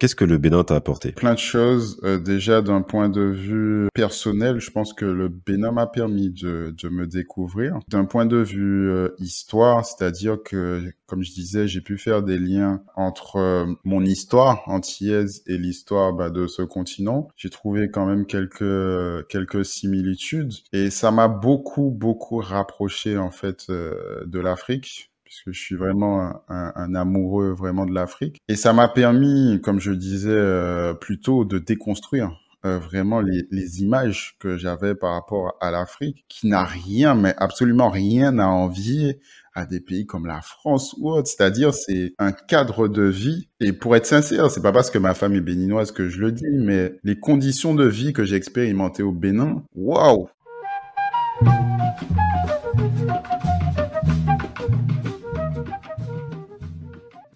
Qu'est-ce que le Bénin t'a apporté Plein de choses. Euh, déjà, d'un point de vue personnel, je pense que le Bénin m'a permis de, de me découvrir. D'un point de vue euh, histoire, c'est-à-dire que, comme je disais, j'ai pu faire des liens entre euh, mon histoire antillaise et l'histoire bah, de ce continent. J'ai trouvé quand même quelques quelques similitudes et ça m'a beaucoup beaucoup rapproché en fait de l'Afrique puisque je suis vraiment un, amoureux vraiment de l'Afrique. Et ça m'a permis, comme je disais euh, plus tôt, de déconstruire euh, vraiment les, les, images que j'avais par rapport à l'Afrique, qui n'a rien, mais absolument rien à envier à des pays comme la France ou autre. C'est-à-dire, c'est un cadre de vie. Et pour être sincère, c'est pas parce que ma femme est béninoise que je le dis, mais les conditions de vie que j'ai expérimentées au Bénin, waouh!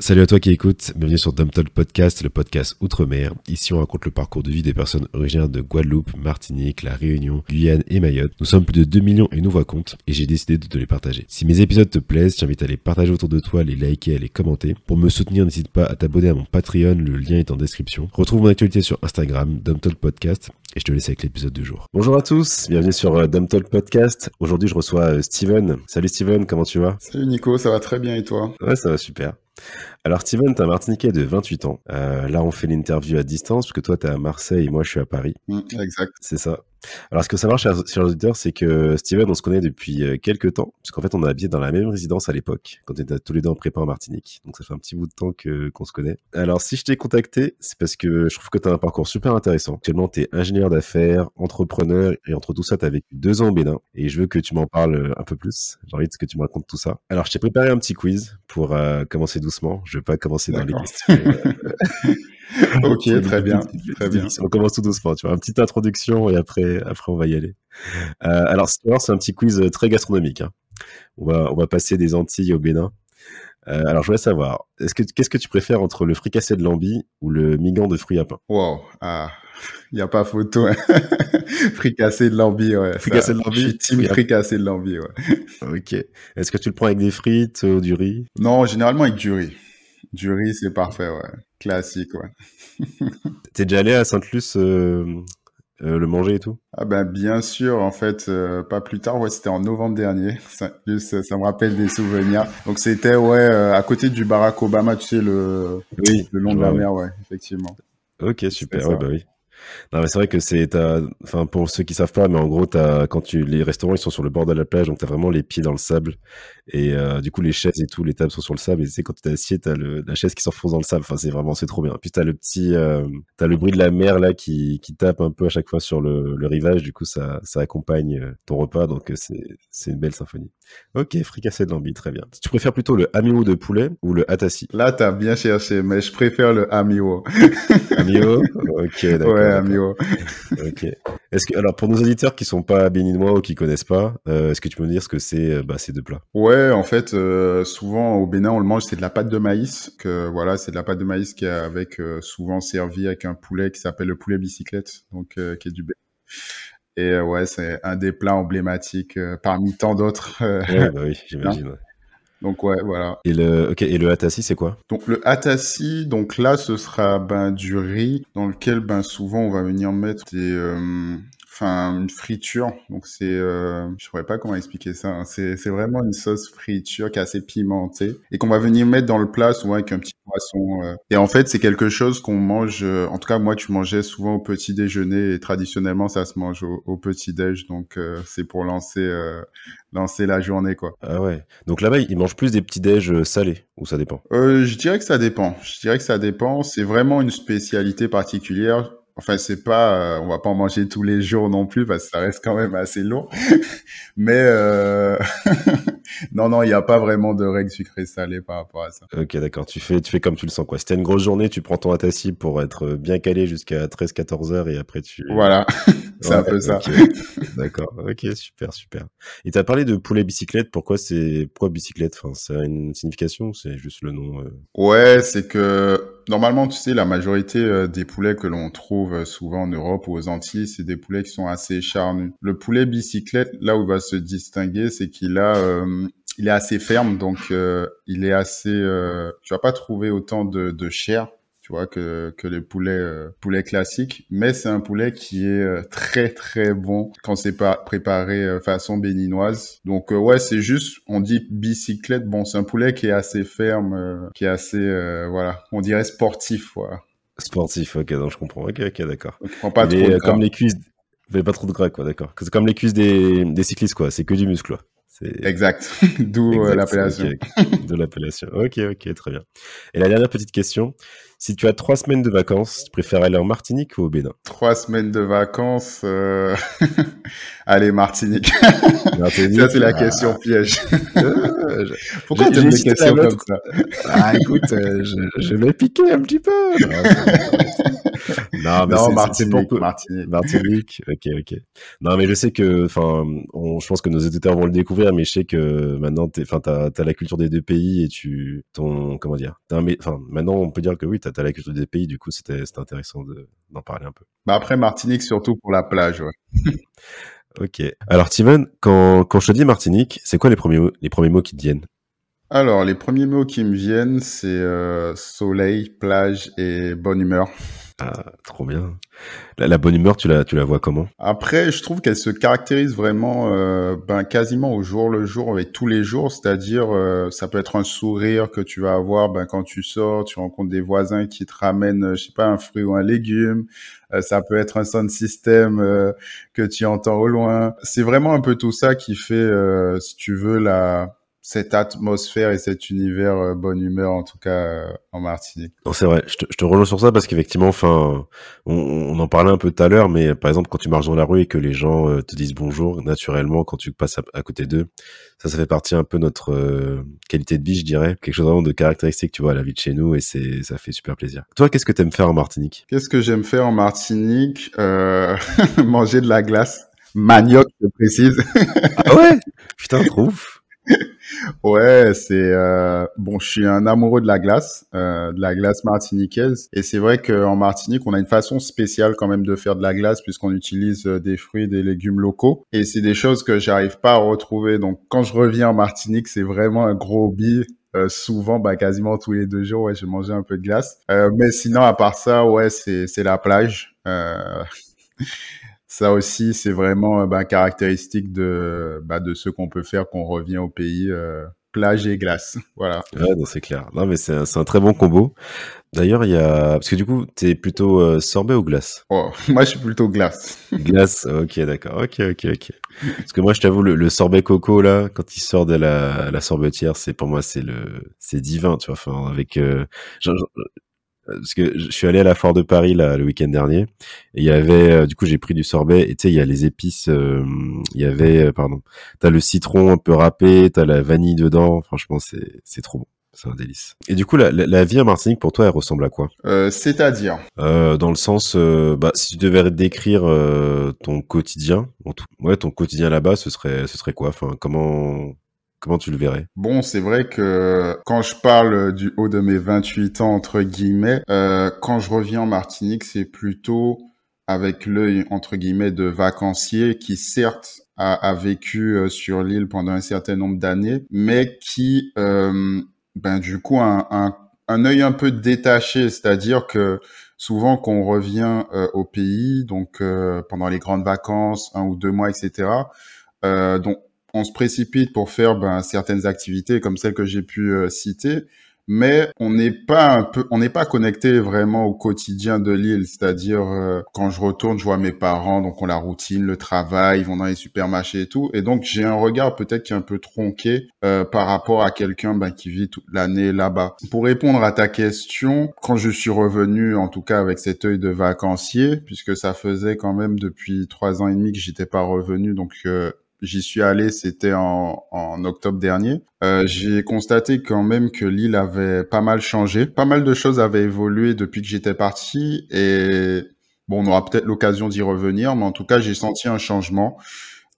Salut à toi qui écoutes, bienvenue sur Talk Podcast, le podcast Outre-mer. Ici on raconte le parcours de vie des personnes originaires de Guadeloupe, Martinique, La Réunion, Guyane et Mayotte. Nous sommes plus de 2 millions et nous voix compte et j'ai décidé de te les partager. Si mes épisodes te plaisent, j'invite à les partager autour de toi, les liker, à les commenter. Pour me soutenir, n'hésite pas à t'abonner à mon Patreon, le lien est en description. Retrouve mon actualité sur Instagram, Talk Podcast et je te laisse avec l'épisode du jour. Bonjour à tous, bienvenue sur euh, Talk Podcast. Aujourd'hui je reçois euh, Steven. Salut Steven, comment tu vas? Salut Nico, ça va très bien et toi? Ouais, ça va super. Alors Steven, t'es un Martiniquais de 28 ans. Euh, là, on fait l'interview à distance, parce que toi, t'es à Marseille et moi, je suis à Paris. Mmh, exact. C'est ça. Alors, ce que ça marche sur l'auditeur, c'est que Steven, on se connaît depuis euh, quelques temps, puisqu'en fait, on a habité dans la même résidence à l'époque, quand on était tous les deux en prépa en Martinique. Donc, ça fait un petit bout de temps que qu'on se connaît. Alors, si je t'ai contacté, c'est parce que je trouve que tu as un parcours super intéressant. Actuellement, tu es ingénieur d'affaires, entrepreneur, et entre tout ça, tu as vécu deux ans au Bénin, et je veux que tu m'en parles euh, un peu plus. J'ai envie de que tu me racontes tout ça. Alors, je t'ai préparé un petit quiz pour euh, commencer doucement. Je vais pas commencer dans les questions. ok, très bien, très bien. On commence tout doucement, tu vois, une petite introduction et après, après on va y aller. Euh, alors, c'est un petit quiz très gastronomique. Hein. On, va, on va passer des Antilles au Bénin. Euh, alors, je voudrais savoir, est-ce que, qu'est-ce que tu préfères entre le fricassé de lambi ou le migan de fruits à pain? Wow, ah, il n'y a pas photo. Hein. fricassé de lambi, ouais. Fricassé de lambi Je suis team fricassé de lambi, ouais. ok. Est-ce que tu le prends avec des frites ou du riz? Non, généralement avec du riz. Du riz, c'est parfait, ouais. Classique, ouais. T'es déjà allé à Sainte-Luce euh, euh, le manger et tout? Ah ben bien sûr, en fait, euh, pas plus tard, ouais, c'était en novembre dernier. Ça, juste, ça me rappelle des souvenirs. Donc c'était ouais à côté du Barack Obama, tu sais le, oui, le long de la mer, ouais, effectivement. Ok, super, ouais, bah oui. Non, mais c'est vrai que c'est, enfin, pour ceux qui savent pas, mais en gros, as, quand tu, les restaurants, ils sont sur le bord de la plage, donc t'as vraiment les pieds dans le sable. Et euh, du coup, les chaises et tout, les tables sont sur le sable. Et tu sais, quand tu es assis, t'as le, la chaise qui s'enfonce dans le sable. Enfin, c'est vraiment, c'est trop bien. Puis t'as le petit, euh, t'as le bruit de la mer, là, qui, qui tape un peu à chaque fois sur le, le rivage. Du coup, ça, ça accompagne euh, ton repas. Donc, euh, c'est, une belle symphonie. Ok, fricassé de lambi, très bien. Tu préfères plutôt le amiwo de poulet ou le atassi? Là, t'as bien cherché, mais je préfère le amiwo. amiwo? Ok, d'accord. Ouais, ok. Est-ce que, alors, pour nos auditeurs qui sont pas béninois ou qui connaissent pas, euh, est-ce que tu peux me dire ce que c'est euh, bah, ces deux plats? Ouais, en fait, euh, souvent au Bénin, on le mange, c'est de la pâte de maïs. Que voilà, c'est de la pâte de maïs qui est avec souvent servi avec un poulet qui s'appelle le poulet bicyclette, donc qui est du Bénin. Et ouais, c'est un des plats emblématiques parmi tant d'autres. ouais, bah oui, j'imagine. Donc ouais, voilà. Et le, ok, et le atassi, c'est quoi? Donc le atassi, donc là, ce sera ben du riz dans lequel ben souvent on va venir mettre des, euh, enfin une friture. Donc c'est, euh, je saurais pas comment expliquer ça. Hein. C'est, c'est vraiment une sauce friture qui est assez pimentée et qu'on va venir mettre dans le plat souvent avec un petit poisson. Euh. Et en fait, c'est quelque chose qu'on mange. Euh, en tout cas, moi, tu mangeais souvent au petit déjeuner et traditionnellement, ça se mange au, petit déj. Donc c'est pour lancer lancer la journée quoi. Ah ouais. Donc là-bas, ils mangent plus des petits déj salés ou ça dépend? Euh, Je dirais que ça dépend. Je dirais que ça dépend. C'est vraiment une spécialité particulière. Enfin, c'est pas, euh, on va pas en manger tous les jours non plus parce que ça reste quand même assez lourd. Mais euh... non, non, il n'y a pas vraiment de règles sucrées salées par rapport à ça. Ok, d'accord. Tu fais, tu fais comme tu le sens quoi. Si t'as une grosse journée, tu prends ton atassi pour être bien calé jusqu'à 13-14 heures et après tu. Voilà, c'est un peu ça. d'accord. Ok, super, super. Et t'as parlé de poulet bicyclette. Pourquoi c'est, pourquoi bicyclette? Enfin, ça a une signification ou c'est juste le nom euh? Ouais, c'est que normalement, tu sais, la majorité euh, des poulets que l'on trouve euh, souvent en Europe ou aux Antilles, c'est des poulets qui sont assez charnus. Le poulet bicyclette, là où il va se distinguer, c'est qu'il a, euh, il est assez ferme, donc il est assez, tu vas pas trouver autant de, de chair tu vois, que, que les poulets, euh, poulets classiques. Mais c'est un poulet qui est euh, très, très bon quand c'est pas préparé euh, façon béninoise. Donc, ouais, c'est juste, on dit bicyclette. Bon, c'est un poulet qui est assez ferme, qui est assez, voilà, on dirait sportif, voilà. Sportif, ok, donc je comprends. Ok, ok, d'accord. pas trop Comme les cuisses, vous pas trop de gras, quoi, d'accord. C'est comme les cuisses des, des cyclistes, quoi. C'est que du muscle, quoi. Exact. D'où l'appellation. D'où l'appellation. Ok, ok, très bien. Et la dernière petite question. Si tu as trois semaines de vacances, tu préfères aller en Martinique ou au Bénin Trois semaines de vacances, euh... allez Martinique. Martinique ça c'est la ah. question piège. Euh, Pourquoi tu as des questions comme ça Ah écoute, euh, je, je l'ai piqué un petit peu. non, mais non, Martinique, Martinique. Martinique. Ok, ok. Non, mais je sais que, enfin, je pense que nos éditeurs vont le découvrir, mais je sais que maintenant, enfin, t'as, as la culture des deux pays et tu, ton, comment dire, enfin, maintenant, on peut dire que oui, t'as, as la culture des pays. Du coup, c'était, intéressant d'en parler un peu. Bah après Martinique, surtout pour la plage, ouais. ok. Alors, Steven, quand, quand je te dis Martinique, c'est quoi les premiers, les premiers mots qui te viennent? Alors, les premiers mots qui me viennent, c'est euh, soleil, plage et bonne humeur. Ah, trop bien. La, bonne humeur, tu la, tu la vois comment? Après, je trouve qu'elle se caractérise vraiment euh, ben, quasiment au jour le jour, avec tous les jours. C'est-à-dire, euh, ça peut être un sourire que tu vas avoir ben, quand tu sors, tu rencontres des voisins qui te ramènent, je sais pas, un fruit ou un légume. Euh, ça peut être un sound system que tu entends au loin. C'est vraiment un peu tout ça qui fait, si tu veux, la cette atmosphère et cet univers euh, bonne humeur en tout cas euh, en Martinique. C'est vrai, je te, je te relance sur ça parce qu'effectivement, enfin, on, on, en parlait un peu tout à l'heure, mais par exemple quand tu marches dans la rue et que les gens euh, te disent bonjour naturellement quand tu passes à, côté d'eux, ça, ça fait partie un peu de notre qualité de vie, je dirais, quelque chose vraiment de caractéristique, tu vois, à la vie de chez nous et c'est, ça fait super plaisir. Toi, qu'est-ce que tu aimes faire en Martinique? Qu'est-ce que j'aime faire en Martinique? Euh... Manger de la glace, manioc, je précise. ah ouais? Putain, trouve ouais, c'est euh, bon. Je suis un amoureux de la glace, euh, de la glace martiniquaise, et c'est vrai qu'en Martinique, on a une façon spéciale quand même de faire de la glace puisqu'on utilise euh, des fruits, des légumes locaux, et c'est des choses que j'arrive pas à retrouver. Donc, quand je reviens en Martinique, c'est vraiment un gros hobby. Euh, souvent, bah, quasiment tous les deux jours, ouais, je mangeais un peu de glace. Euh, mais sinon, à part ça, ouais, c'est c'est la plage. Euh, ça aussi, c'est vraiment euh, bah, caractéristique de, bah, de ce qu'on peut faire quand on revient au pays, euh, plage et glace. Voilà. Ouais, c'est clair. Non, mais c'est un, un, très bon combo. D'ailleurs, il y a. Parce que du coup, t'es plutôt euh, sorbet ou glace? Oh, Moi, je suis plutôt glace. glace, ok, d'accord. Ok, ok, ok. Parce que moi, je t'avoue, le, sorbet coco, là, quand il sort de la, la sorbetière, c'est pour moi, c'est le, c'est divin, tu vois. Enfin, avec. Euh, parce que je suis allé à la foire de Paris là le week-end dernier. Et il y avait euh, du coup j'ai pris du sorbet. Et tu sais il y a les épices euh, il y avait euh, pardon. T'as le citron un peu râpé t'as la vanille dedans. Franchement c'est c'est trop bon. C'est un délice. Et du coup, la, la, vie en Martinique, pour toi, elle ressemble à quoi? Euh, C'est-à-dire? Euh, Dans le sens, euh, bah, si tu devais décrire ton quotidien, ouais, ton quotidien là-bas, ce serait, ce serait quoi? Enfin, comment, Comment tu le verrais? Bon, c'est vrai que quand je parle du haut de mes 28 ans, entre guillemets, euh, quand je reviens en Martinique, c'est plutôt avec l'œil, entre guillemets, de vacancier qui, certes, a, a vécu euh, sur l'île pendant un certain nombre d'années, mais qui, euh, ben, du coup, un, un, un œil un peu détaché, c'est-à-dire que souvent quand on revient au pays, donc pendant les grandes vacances, un ou deux mois, etc., euh, donc on se précipite pour faire ben, certaines activités comme celles que j'ai pu euh, citer, mais on n'est pas un peu, on n'est pas connecté vraiment au quotidien de l'île. C'est-à-dire euh, quand je retourne, je vois mes parents, donc on la routine, le travail, ils vont dans les supermarchés et tout, et donc j'ai un regard peut-être qui est un peu tronqué euh, par rapport à quelqu'un ben, qui vit toute l'année là-bas. Pour répondre à ta question, quand je suis revenu, en tout cas avec cet œil de vacancier, puisque ça faisait quand même depuis trois ans et demi que j'étais pas revenu, donc J'y suis allé, c'était en, en, octobre dernier. Euh, j'ai constaté quand même que l'île avait pas mal changé. Pas mal de choses avaient évolué depuis que j'étais parti. Et bon, on aura peut-être l'occasion d'y revenir, mais en tout cas, j'ai senti un changement.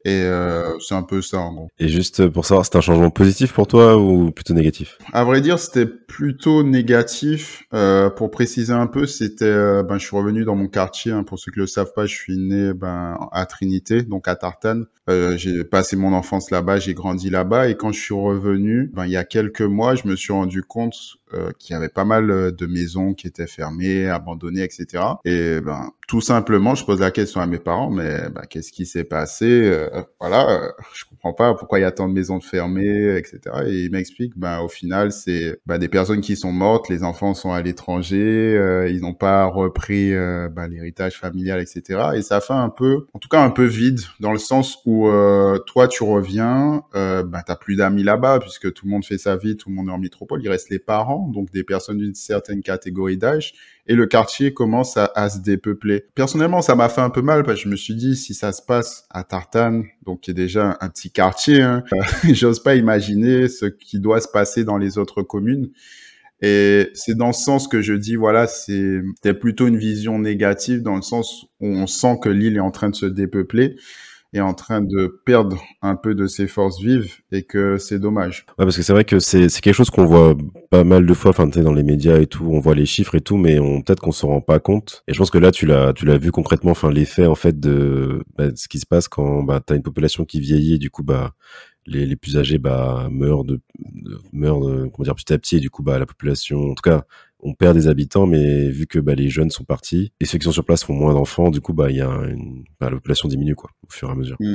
Et euh, c'est un peu ça en gros. Et juste pour savoir, c'est un changement positif pour toi ou plutôt négatif? À vrai dire, c'était plutôt négatif. Euh, pour préciser un peu, c'était, euh, ben, je suis revenu dans mon quartier. Hein, pour ceux qui le savent pas, je suis né ben, à Trinité, donc à Tartane. Euh, j'ai passé mon enfance là-bas, j'ai grandi là-bas. Et quand je suis revenu, ben, il y a quelques mois, je me suis rendu compte euh, qu'il y avait pas mal euh, de maisons qui étaient fermées, abandonnées, etc. Et ben tout simplement, je pose la question à mes parents, mais ben, qu'est-ce qui s'est passé euh, Voilà, euh, je comprends pas pourquoi il y a tant de maisons fermées, etc. Et ils m'expliquent, ben au final, c'est ben, des personnes qui sont mortes, les enfants sont à l'étranger, euh, ils n'ont pas repris ben, l'héritage familial, etc. Et ça fait un peu, en tout cas un peu vide, dans le sens où toi tu reviens, ben t'as plus d'amis là-bas puisque tout le monde fait sa vie, tout le monde est en métropole, il reste les parents, donc des personnes d'une certaine catégorie d'âge et le quartier commence à, se dépeupler. Personnellement, ça m'a fait un peu mal parce que je me suis dit si ça se passe à Tartane, donc qui est déjà un petit quartier, hein, j'ose pas imaginer ce qui doit se passer dans les autres communes. Et c'est dans ce sens que je dis, voilà, c'était plutôt une vision négative dans le sens où on sent que l'île est en train de se dépeupler est en train de perdre un peu de ses forces vives et que c'est dommage. Ouais, parce que c'est vrai que c'est quelque chose qu'on voit pas mal de fois, enfin, dans les médias et tout, on voit les chiffres et tout, mais peut-être qu'on s'en rend pas compte. Et je pense que là, tu l'as, tu l'as vu concrètement, enfin, l'effet en fait de bah, ce qui se passe quand bah, tu as une population qui vieillit, et du coup, bah les, les plus âgés bah meurent de, meurent comment dire petit à petit et du coup bah la population en tout cas on perd des habitants, mais vu que bah, les jeunes sont partis et ceux qui sont sur place font moins d'enfants, du coup, bah, y a une... bah, la population diminue quoi, au fur et à mesure. Mm.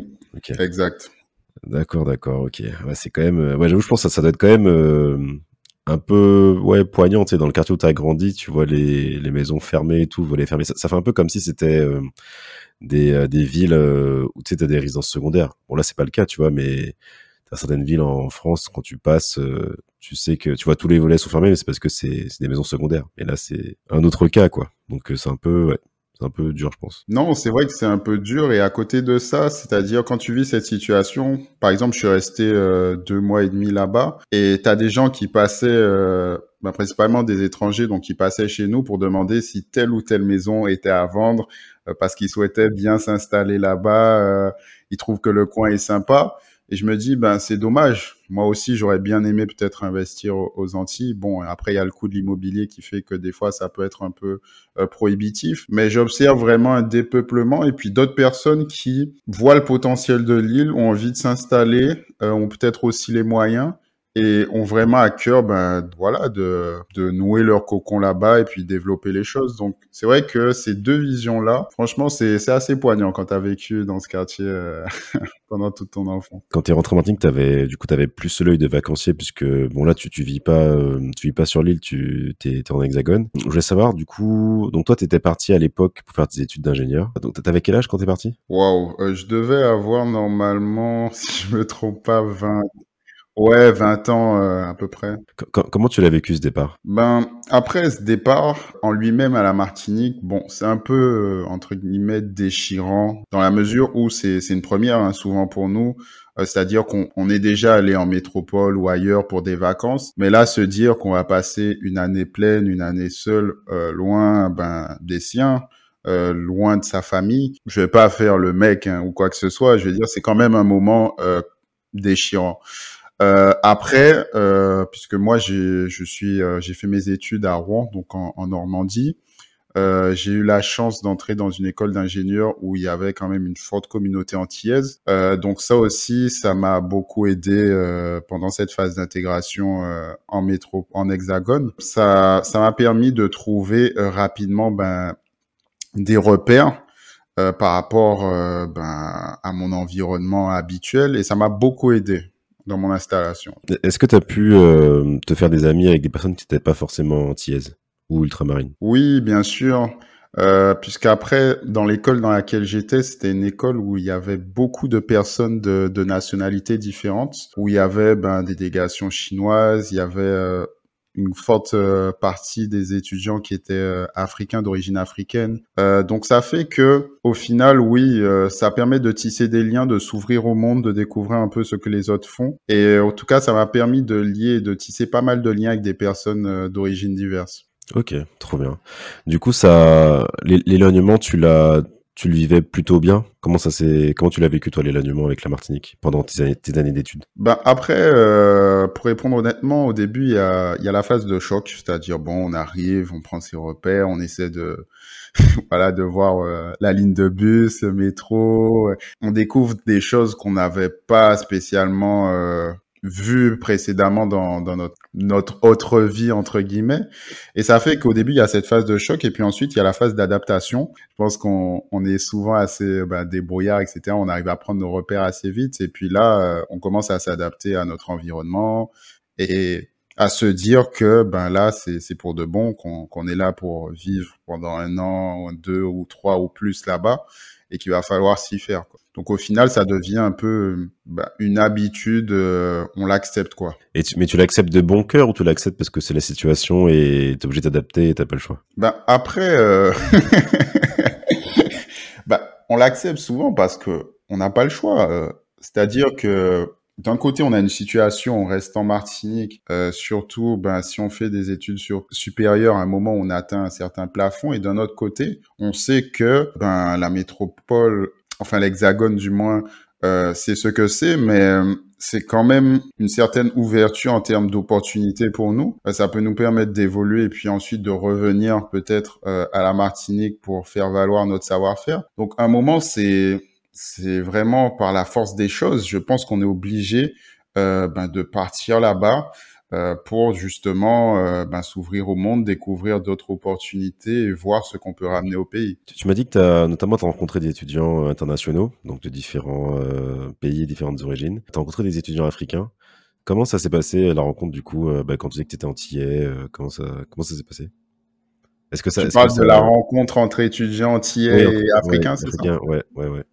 Exact. D'accord, d'accord, ok. Ouais, c'est quand même. Euh, ouais, j'avoue, je pense que ça, ça doit être quand même euh, un peu ouais poignant. Tu sais, dans le quartier où tu as grandi, tu vois les, les maisons fermées et tout, volets fermés. Ça, ça fait un peu comme si c'était euh, des, des villes où tu sais, as des résidences secondaires. Bon, là, c'est pas le cas, tu vois, mais dans certaines villes en France, quand tu passes, tu sais que tu vois tous les volets sont fermés, mais c'est parce que c'est des maisons secondaires. Et là, c'est un autre cas, quoi. Donc euh, c'est un peu, ouais, c'est un peu dur, je pense. Non, c'est vrai que c'est un peu dur. Et à côté de ça, c'est-à-dire quand tu vis cette situation, par exemple, je suis resté euh, deux mois et demi là-bas, et tu as des gens qui passaient, euh, bah, principalement des étrangers, donc qui passaient chez nous pour demander si telle ou telle maison était à vendre, parce qu'ils souhaitaient bien s'installer là-bas. ils trouvent que le coin est sympa. Et je me dis, ben c'est dommage. Moi aussi, j'aurais bien aimé peut-être investir aux Antilles. Bon, après, il y a le coût de l'immobilier qui fait que des fois, ça peut être un peu euh, prohibitif. Mais j'observe vraiment un dépeuplement et puis d'autres personnes qui voient le potentiel de l'île, ont envie de s'installer, euh, ont peut-être aussi les moyens et ont vraiment à cœur ben voilà de, de nouer leur cocon là-bas et puis développer les choses. Donc c'est vrai que ces deux visions là franchement c'est c'est assez poignant quand tu as vécu dans ce quartier euh, pendant toute ton enfance. Quand tu es rentré en Martinique t'avais du coup tu avais plus l'œil de vacancier puisque bon là tu tu vis pas euh, tu vis pas sur l'île tu t'es en hexagone. Je voulais savoir du coup donc toi tu étais parti à l'époque pour faire tes études d'ingénieur. Donc t'avais quel âge quand t'es parti? Waouh euh, je devais avoir normalement si je me trompe pas 20 Ouais, 20 ans euh, à peu près. comment tu l'as vécu ce départ? Ben après ce départ en lui-même à la Martinique, bon, c'est un peu euh, entre guillemets déchirant dans la mesure où c'est c'est une première hein, souvent pour nous. Euh, c'est-à-dire qu'on on est déjà allé en métropole ou ailleurs pour des vacances, mais là se dire qu'on va passer une année pleine, une année seule, loin ben des siens, euh, loin de sa famille. Je vais pas faire le mec hein, ou quoi que ce soit. Je veux dire, c'est quand même un moment euh, déchirant. Euh, après, euh, puisque moi j'ai je suis euh, j'ai fait mes études à Rouen, donc en, Normandie, j'ai eu la chance d'entrer dans une école d'ingénieurs où il y avait quand même une forte communauté antillaise. Donc ça aussi, ça m'a beaucoup aidé pendant cette phase d'intégration en métro, en hexagone. Ça ça m'a permis de trouver rapidement ben des repères. par rapport ben, à mon environnement habituel et ça m'a beaucoup aidé dans mon installation. Est-ce que tu as pu euh, te faire des amis avec des personnes qui n'étaient pas forcément antillaises ou ultramarines? Oui, bien sûr. Euh, puisqu'après, dans l'école dans laquelle j'étais, c'était une école où il y avait beaucoup de personnes de, de nationalités différentes, où il y avait ben, des délégations chinoises, il y avait euh, une forte euh, partie des étudiants qui étaient euh, africains d'origine africaine. Euh, donc ça fait que au final, oui, ça permet de tisser des liens, de s'ouvrir au monde, de découvrir un peu ce que les autres font. Et en tout cas, ça m'a permis de lier, de tisser pas mal de liens avec des personnes d'origine diverses. Ok, trop bien. Du coup, ça, l'éloignement, tu l'as tu le vivais plutôt bien? Comment ça s'est comment tu l'as vécu toi l'éloignement avec la Martinique pendant tes années, d'études? Ben après, euh, pour répondre honnêtement, au début il y a, y a la phase de choc, c'est-à-dire bon, on arrive, on prend ses repères, on essaie de voilà de voir euh, la ligne de bus, le métro, on découvre des choses qu'on n'avait pas spécialement euh, vu précédemment dans, dans notre, notre autre vie, entre guillemets. Et ça fait qu'au début, il y a cette phase de choc et puis ensuite, il y a la phase d'adaptation. Je pense qu'on on est souvent assez bah, débrouillard, etc. On arrive à prendre nos repères assez vite. Et puis là, euh, on commence à s'adapter à notre environnement et à se dire que ben là, c'est pour de bon, qu'on est là pour vivre pendant un an, deux ou trois ou plus là-bas et qu'il va falloir s'y faire. Quoi. Donc au final, ça devient un peu bah, une habitude, euh, on l'accepte quoi. Et tu, mais tu l'acceptes de bon cœur ou tu l'acceptes parce que c'est la situation et t'es obligé d'adapter et t'as pas le choix? Bah après, euh... bah, on l'accepte souvent parce que on n'a pas le choix. Euh. C'est-à-dire que d'un côté, on a une situation, on reste en Martinique, euh, surtout ben, si on fait des études sur, supérieures, à un moment on atteint un certain plafond, et d'un autre côté, on sait que ben, la métropole enfin l'hexagone du moins, euh, c'est ce que c'est, mais euh, c'est quand même une certaine ouverture en termes d'opportunités pour nous. Euh, ça peut nous permettre d'évoluer et puis ensuite de revenir peut-être à la Martinique pour faire valoir notre savoir-faire. Donc à un moment, c'est c'est vraiment par la force des choses. Je pense qu'on est obligé ben, de partir là-bas euh, pour justement euh, ben, s'ouvrir au monde, découvrir d'autres opportunités et voir ce qu'on peut ramener au pays. Tu, m'as dit que tu as notamment as rencontré des étudiants internationaux, donc de différents euh, pays et différentes origines. Tu as rencontré des étudiants africains. Comment ça s'est passé la rencontre du coup ben, quand tu disais que tu étais antillais Comment ça, comment ça s'est passé? Est-ce que ça, tu parles de la rencontre entre étudiants antillais et africains, c'est ça? Ouais, ouais, ouais.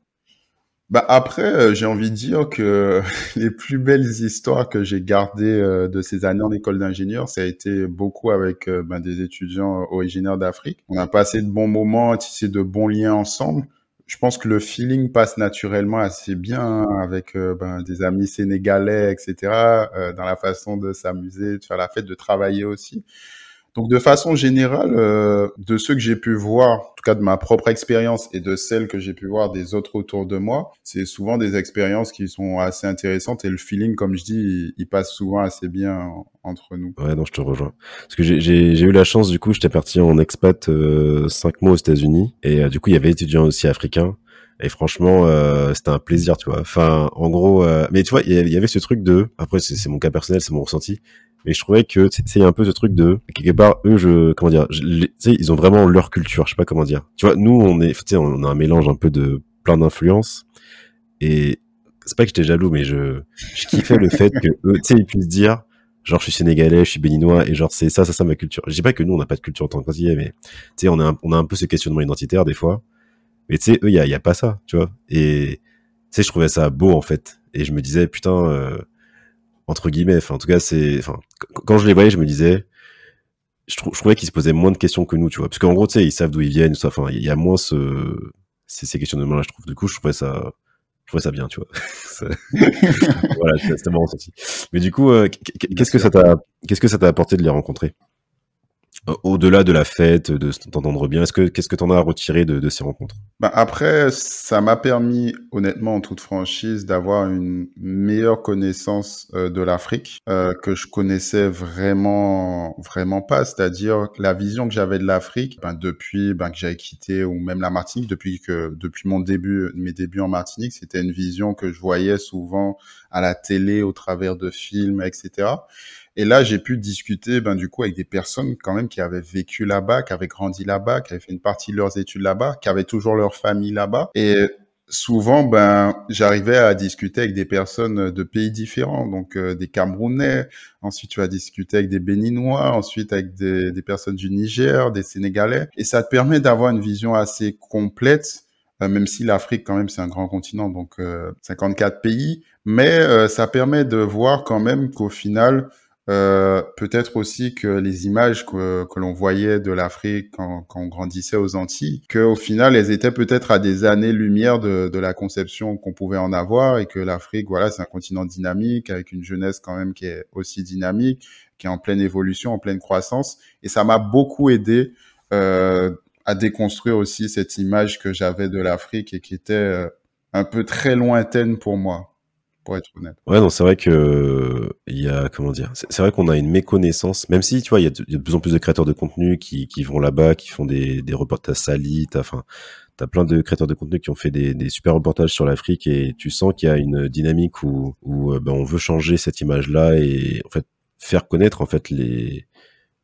Bah après, euh, j'ai envie de dire que les plus belles histoires que j'ai gardées euh, de ces années en école d'ingénieur, ça a été beaucoup avec ben, des étudiants originaires d'Afrique. On a passé de bons moments, tissé de bons liens ensemble. Je pense que le feeling passe naturellement assez bien avec ben, des amis sénégalais, etc., dans la façon de s'amuser, de faire la fête, de travailler aussi. Donc de façon générale, euh, de ceux que j'ai pu voir, en tout cas de ma propre expérience et de celles que j'ai pu voir des autres autour de moi, c'est souvent des expériences qui sont assez intéressantes et le feeling, comme je dis, il, passe souvent assez bien entre nous. Ouais, non, je te rejoins. Parce que j'ai eu la chance, du coup, j'étais parti en expat euh, cinq mois aux États-Unis et euh, du coup, il y avait étudiants aussi africains. Et franchement, euh, c'était un plaisir, tu vois. Enfin, en gros, euh, mais tu vois, il y avait ce truc de. Après, c'est mon cas personnel, c'est mon ressenti. Mais je trouvais que c'est un peu ce truc de quelque part eux je comment dire ils ont vraiment leur culture je sais pas comment dire. Tu vois nous on est tu sais on a un mélange un peu de plein d'influences. Et c'est pas que j'étais jaloux mais je kiffais le fait que eux tu sais ils puissent dire genre je suis sénégalais je suis béninois et genre c'est ça ça ça ma culture. Je dis pas que nous on n'a pas de culture en tant qu'antillais mais tu sais on a un, on a un peu ce questionnement identitaire des fois. Mais tu sais eux il y a, y a pas ça tu vois. Et tu sais je trouvais ça beau en fait. Et je me disais putain euh, entre guillemets. Enfin, en tout cas, c'est, enfin, quand je les voyais, je me disais, je, je trouvais qu'ils se posaient moins de questions que nous, tu vois. Parce qu'en gros, tu sais, ils savent d'où ils viennent, tout ça. Enfin, il y a moins ce, ces, ces questionnements-là, je trouve. Du coup, je trouvais ça, je trouvais ça bien, tu vois. voilà, c'était marrant aussi. Mais du coup, euh, qu'est-ce que ça t'a, qu'est-ce que ça t'a apporté de les rencontrer? Au-delà de la fête, de t'entendre bien, est-ce que qu'est-ce que t'en as retiré de, de ces rencontres? Bah Après, ça m'a permis, honnêtement, en toute franchise, d'avoir une meilleure connaissance euh, de l'Afrique euh, que je connaissais vraiment, vraiment pas. C'est-à-dire la vision que j'avais de l'Afrique, ben, depuis ben, que j'avais quitté ou même la Martinique, depuis que depuis mon début, mes débuts en Martinique, c'était une vision que je voyais souvent à la télé, au travers de films, etc. Et là, j'ai pu discuter, ben, du coup, avec des personnes quand même qui avaient vécu là-bas, qui avaient grandi là-bas, qui avaient fait une partie de leurs études là-bas, qui avaient toujours leur famille là-bas. Et souvent, ben, j'arrivais à discuter avec des personnes de pays différents, donc euh, des Camerounais. Ensuite, tu vas discuter avec des Béninois, ensuite avec des, des personnes du Niger, des Sénégalais. Et ça te permet d'avoir une vision assez complète euh, même si l'Afrique quand même c'est un grand continent, donc 54 euh, pays, mais ça permet de voir quand même qu'au final, euh, peut-être aussi que les images que, que l'on voyait de l'Afrique quand, quand, on grandissait aux Antilles, qu'au final, elles étaient peut-être à des années-lumière de, de la conception qu'on pouvait en avoir et que l'Afrique, voilà, c'est un continent dynamique avec une jeunesse quand même qui est aussi dynamique, qui est en pleine évolution, en pleine croissance. Et ça m'a beaucoup aidé euh, à déconstruire aussi cette image que j'avais de l'Afrique et qui était euh, un peu très lointaine pour moi Ouais, non, c'est vrai que il y a comment dire, c'est vrai qu'on a une méconnaissance, même si tu vois, il y, a de plus en plus de créateurs de contenu qui, qui vont là-bas, qui font des, des reportages salites, enfin. T'as plein de créateurs de contenu qui ont fait des, des super reportages sur l'Afrique et tu sens qu'il y a une dynamique où, où ben, on veut changer cette image-là et en fait faire connaître en fait les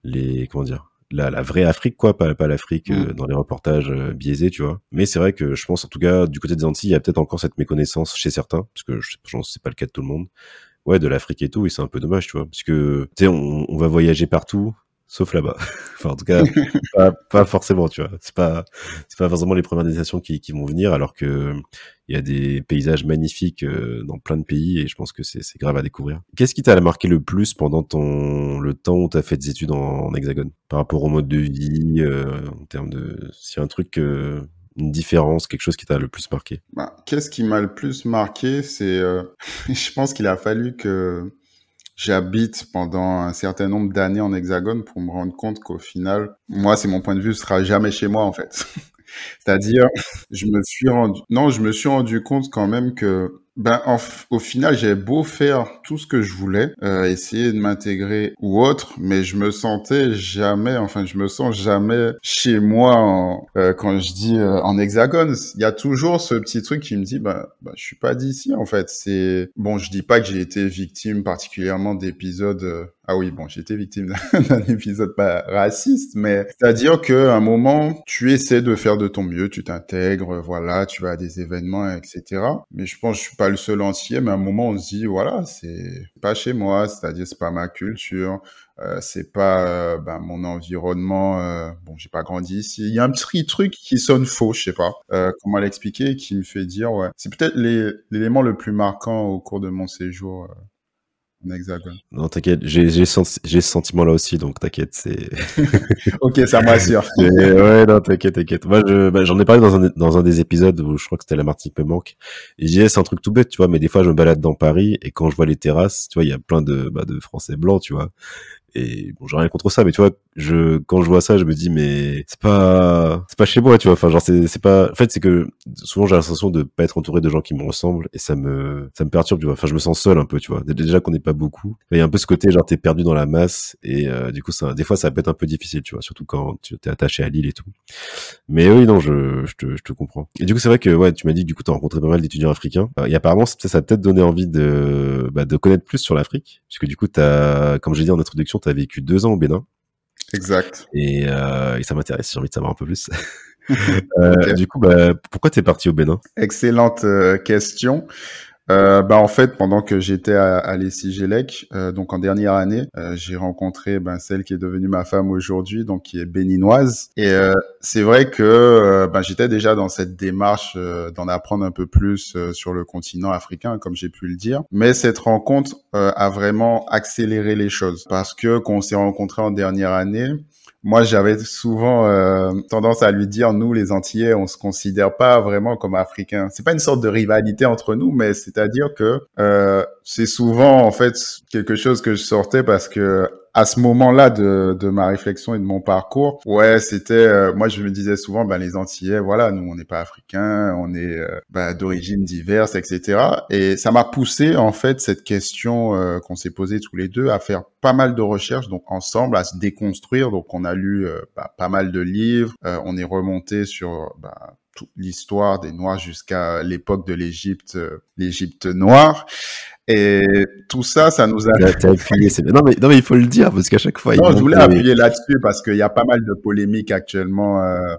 les comment dire la, la vraie Afrique, quoi, pas, pas l'Afrique euh, mm. dans les reportages euh, biaisés, tu vois. Mais c'est vrai que je pense, en tout cas, du côté des Antilles, il y a peut-être encore cette méconnaissance chez certains, parce que je pense que c'est pas le cas de tout le monde. Ouais, de l'Afrique et tout, et c'est un peu dommage, tu vois, parce que, tu sais, on, on va voyager partout, sauf là-bas. enfin, en tout cas, pas, forcément, tu vois. C'est pas, c'est pas forcément les premières destinations qui, vont venir, alors que il y a des paysages magnifiques euh, dans plein de pays et je pense que c'est, c'est grave à découvrir. Qu'est-ce qui t'a marqué le plus pendant ton le temps où t'as fait des études en, hexagone? Par rapport au mode de vie, euh, en termes de, s'il un truc euh, une différence, quelque chose qui t'a le plus marqué? Bah, Qu'est-ce qui m'a le plus marqué C'est, euh, je pense qu'il a fallu que j'habite pendant un certain nombre d'années en hexagone pour me rendre compte qu'au final, moi, c'est mon point de vue, ce sera jamais chez moi en fait. C'est-à-dire, je me suis rendu, non, je me suis rendu compte quand même que ben, au final, j'avais beau faire tout ce que je voulais, euh, essayer de m'intégrer ou autre, mais je me sentais jamais, enfin, je me sens jamais chez moi en, euh, quand je dis euh, en hexagone. Il y a toujours ce petit truc qui me dit, ben, ben je suis pas d'ici, en fait. C'est bon, je dis pas que j'ai été victime particulièrement d'épisodes euh, ah oui, bon, été victime d'un épisode pas raciste, mais c'est-à-dire qu'à un moment, tu essaies de faire de ton mieux, tu t'intègres, voilà, tu vas à des événements, etc. Mais je pense que je suis pas le seul entier, mais à un moment, on se dit, voilà, c'est pas chez moi, c'est-à-dire c'est pas ma culture, euh, c'est pas euh, ben, mon environnement. Euh, bon, j'ai pas grandi ici. Il y a un petit truc qui sonne faux, je sais pas euh, comment l'expliquer, qui me fait dire, ouais, c'est peut-être l'élément le plus marquant au cours de mon séjour euh, hexagone. Non, t'inquiète, j'ai ce sentiment là aussi, donc t'inquiète, c'est. ok, ça m'assure. ouais, non, t'inquiète, t'inquiète. Moi, bah, j'en ai parlé dans un, dans un des épisodes où je crois que c'était la Martinique me manque. Et je disais, c'est un truc tout bête, tu vois, mais des fois, je me balade dans Paris et quand je vois les terrasses, tu vois, il y a plein de, bah, de Français blancs, tu vois. Et bon, j'ai rien contre ça, mais tu vois, je quand je vois ça, je me dis mais c'est pas c'est pas chez moi, tu vois. Enfin, genre c'est pas. En fait, c'est que souvent j'ai l'impression de pas être entouré de gens qui me ressemblent et ça me ça me perturbe, tu vois. Enfin, je me sens seul un peu, tu vois. Déjà qu'on n'est pas beaucoup. Il y a un peu ce côté genre t'es perdu dans la masse et euh, du coup ça des fois ça peut être un peu difficile, tu vois, surtout quand tu t'es attaché à l'île et tout. Mais oui, non, je je te je te comprends. Et du coup, c'est vrai que ouais, tu m'as dit du coup t'as rencontré pas mal d'étudiants africains. Euh, et apparemment ça, ça a peut-être donné envie de bah, de connaître plus sur l'Afrique, puisque du coup t'as comme j'ai dit en introduction tu as vécu deux ans au Bénin. Exact. Et, euh, et ça m'intéresse, j'ai envie de savoir un peu plus. euh, okay. Du coup, bah, pourquoi tu es parti au Bénin? Excellente euh, question. Euh, bah en fait, pendant que j'étais à, à euh, donc en dernière année, euh, j'ai rencontré ben, celle qui est devenue ma femme aujourd'hui, donc qui est béninoise. Et euh, c'est vrai que euh, ben, j'étais déjà dans cette démarche euh, d'en apprendre un peu plus sur le continent africain, comme j'ai pu le dire. Mais cette rencontre a vraiment accéléré les choses parce que quand on s'est rencontrés en dernière année, moi, j'avais souvent euh, tendance à lui dire, nous, les Antillais, on se considère pas vraiment comme Africains. C'est pas une sorte de rivalité entre nous, mais c'est-à-dire que euh, c'est souvent en fait quelque chose que je sortais parce que à ce moment-là de, de ma réflexion et de mon parcours, ouais, c'était, euh, moi je me disais souvent, ben les Antillais, voilà, nous on n'est pas africains, on est euh, ben, d'origines diverses, etc. Et ça m'a poussé en fait cette question euh, qu'on s'est posée tous les deux à faire pas mal de recherches, donc ensemble à se déconstruire. Donc on a lu ben, pas mal de livres, on est remonté sur ben, toute l'histoire des Noirs jusqu'à l'époque de l'Égypte, l'Égypte noire. Et tout ça, ça nous a. appuyé, non, mais, non, mais il faut le dire, parce qu'à chaque fois. Non, je voulais appuyer là-dessus parce qu'il y a pas mal de polémiques actuellement euh,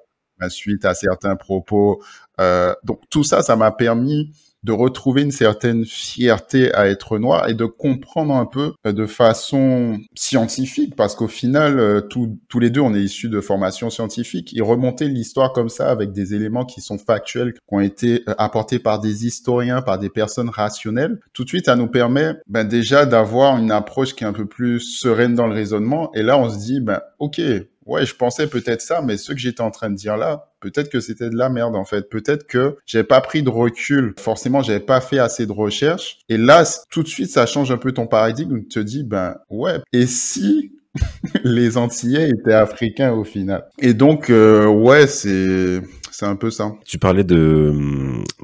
suite à certains propos. Euh, donc, tout ça, ça m'a permis de retrouver une certaine fierté à être noir et de comprendre un peu euh, de façon scientifique, parce qu'au final, euh, tous les deux, on est issus de formations scientifiques, et remonter l'histoire comme ça avec des éléments qui sont factuels, qui ont été euh, apportés par des historiens, par des personnes rationnelles, tout de suite, ça nous permet ben, déjà d'avoir une approche qui est un peu plus sereine dans le raisonnement, et là, on se dit, ben, ok, ouais, je pensais peut-être ça, mais ce que j'étais en train de dire là, peut-être que c'était de la merde en fait. Peut-être que j'avais pas pris de recul. Forcément, j'avais pas fait assez de recherches. Et là, tout de suite, ça change un peu ton paradigme. Tu te dis, ben ouais. Et si les Antillais étaient africains au final? Et donc, euh, ouais, c'est c'est un peu ça. Tu parlais de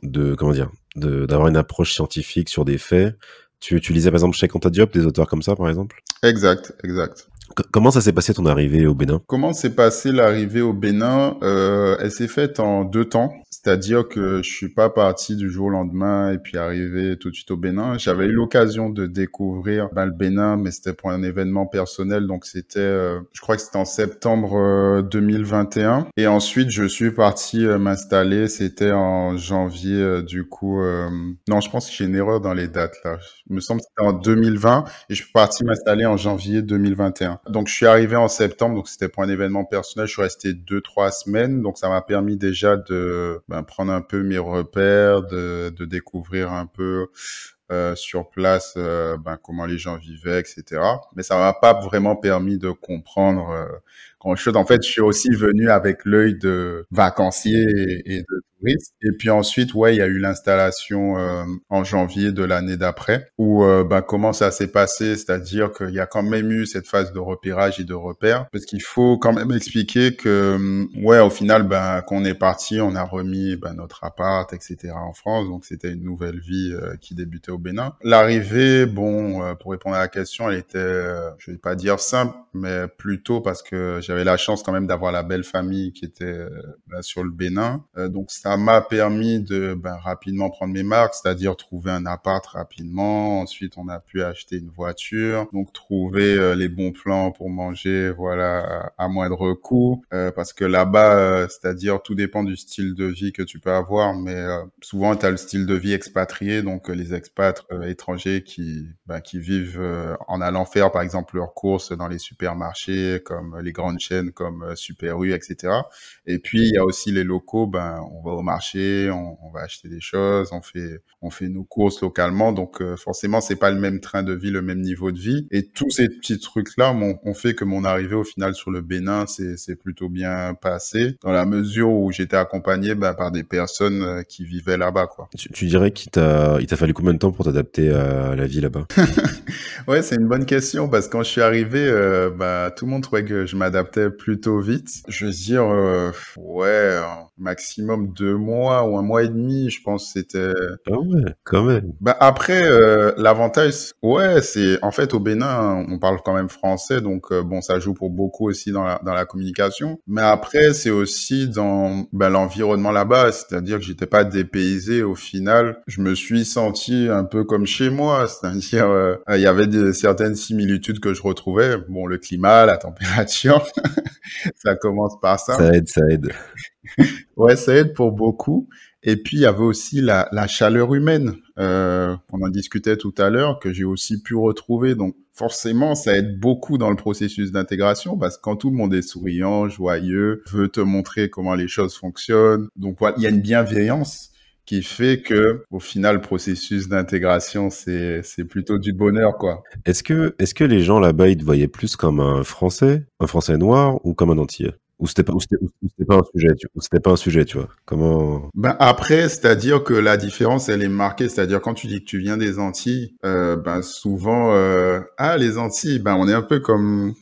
de comment dire d'avoir une approche scientifique sur des faits. Tu, tu lisais par exemple chez Diop des auteurs comme ça, par exemple? Exact, exact. comment ça s'est passé ton arrivée au Bénin? Comment s'est passée l'arrivée au Bénin? Euh, Elle s'est faite en deux temps. C'est-à-dire que je suis pas parti du jour au lendemain et puis arrivé tout de suite au Bénin. J'avais eu l'occasion de découvrir ben, le Bénin, mais c'était pour un événement personnel, donc c'était, euh, je crois que c'était en septembre 2021. Euh, et ensuite, je suis parti euh, m'installer. C'était en janvier, du coup. non, je pense que j'ai une erreur dans les dates là. Il me semble que c'était en 2020 et je suis parti m'installer en janvier 2021. Donc je suis arrivé en septembre, donc c'était pour un événement personnel. Je suis resté deux trois semaines, donc ça m'a permis déjà de ben, prendre un peu mes repères, de, de découvrir un peu euh, sur place euh, ben, comment les gens vivaient, etc. Mais ça m'a pas vraiment permis de comprendre euh, grand chose. En fait, je suis aussi venu avec l'œil de vacancier et, et de et puis ensuite, ouais, il y a eu l'installation euh, en janvier de l'année d'après, où euh, bah, comment ça s'est passé, c'est-à-dire qu'il y a quand même eu cette phase de repérage et de repère, parce qu'il faut quand même expliquer que, hum, ouais, au final, bah, quand on est parti, on a remis bah, notre appart, etc. en France, donc c'était une nouvelle vie euh, qui débutait au Bénin. L'arrivée, bon, euh, pour répondre à la question, elle était, je vais pas dire simple, mais plutôt parce que j'avais la chance quand même d'avoir la belle famille qui était bah, sur le Bénin, donc ça m'a permis de ben, rapidement prendre mes marques, c'est-à-dire trouver un appart rapidement. Ensuite, on a pu acheter une voiture, donc trouver euh, les bons plans pour manger, voilà, à moindre coût. Euh, parce que là-bas, euh, c'est-à-dire tout dépend du style de vie que tu peux avoir, mais souvent tu as le style de vie expatrié, donc les expats étrangers qui ben, qui vivent en allant faire par exemple leurs courses dans les supermarchés, comme les grandes chaînes comme Super U, etc. Et puis il y a aussi les locaux, ben on va marché, on, va acheter des choses, on fait, on fait nos courses localement. Donc euh, forcément, c'est pas le même train de vie, le même niveau de vie. Et tous ces petits trucs-là ont, fait que mon arrivée au final sur le Bénin, c'est plutôt bien passé, dans la mesure où j'étais accompagné bah, par des personnes euh, qui vivaient là-bas. quoi. Tu, dirais qu'il t'a fallu combien de temps pour t'adapter à la vie là-bas? Ouais, c'est une bonne question parce que quand je suis arrivé, euh, bah, tout le monde trouvait que je m'adaptais plutôt vite. Je veux dire, ouais, maximum deux mois ou un mois et demi, je pense c'était. Ah ouais, quand même. Bah après, euh, l'avantage, ouais, c'est en fait au Bénin, on parle quand même français, donc euh, bon, ça joue pour beaucoup aussi dans la dans la communication. Mais après, c'est aussi dans bah, l'environnement là-bas, c'est-à-dire que j'étais pas dépaysé. Au final, je me suis senti un peu comme chez moi, c'est-à-dire euh, il y avait certaines similitudes que je retrouvais. Bon, le climat, la température, ça commence par ça. Ça aide, ça aide. Ouais, ça aide pour beaucoup. Et puis, il y avait aussi la, chaleur humaine. Euh, on en discutait tout à l'heure, que j'ai aussi pu retrouver. Donc, forcément, ça aide beaucoup dans le processus d'intégration parce que quand tout le monde est souriant, joyeux, veut te montrer comment les choses fonctionnent. Donc, voilà, il y a une bienveillance qui fait que au final le processus d'intégration c'est plutôt du bonheur quoi. Est-ce que les gens là-bas ils te voyaient plus comme un français, un français noir ou comme un entier ou c'était pas, un sujet, tu, vois. Comment Ben après, c'est-à-dire que la différence, elle est marquée. C'est-à-dire quand tu dis que tu viens des Antilles, euh, ben souvent, euh, ah les Antilles, ben on est un peu comme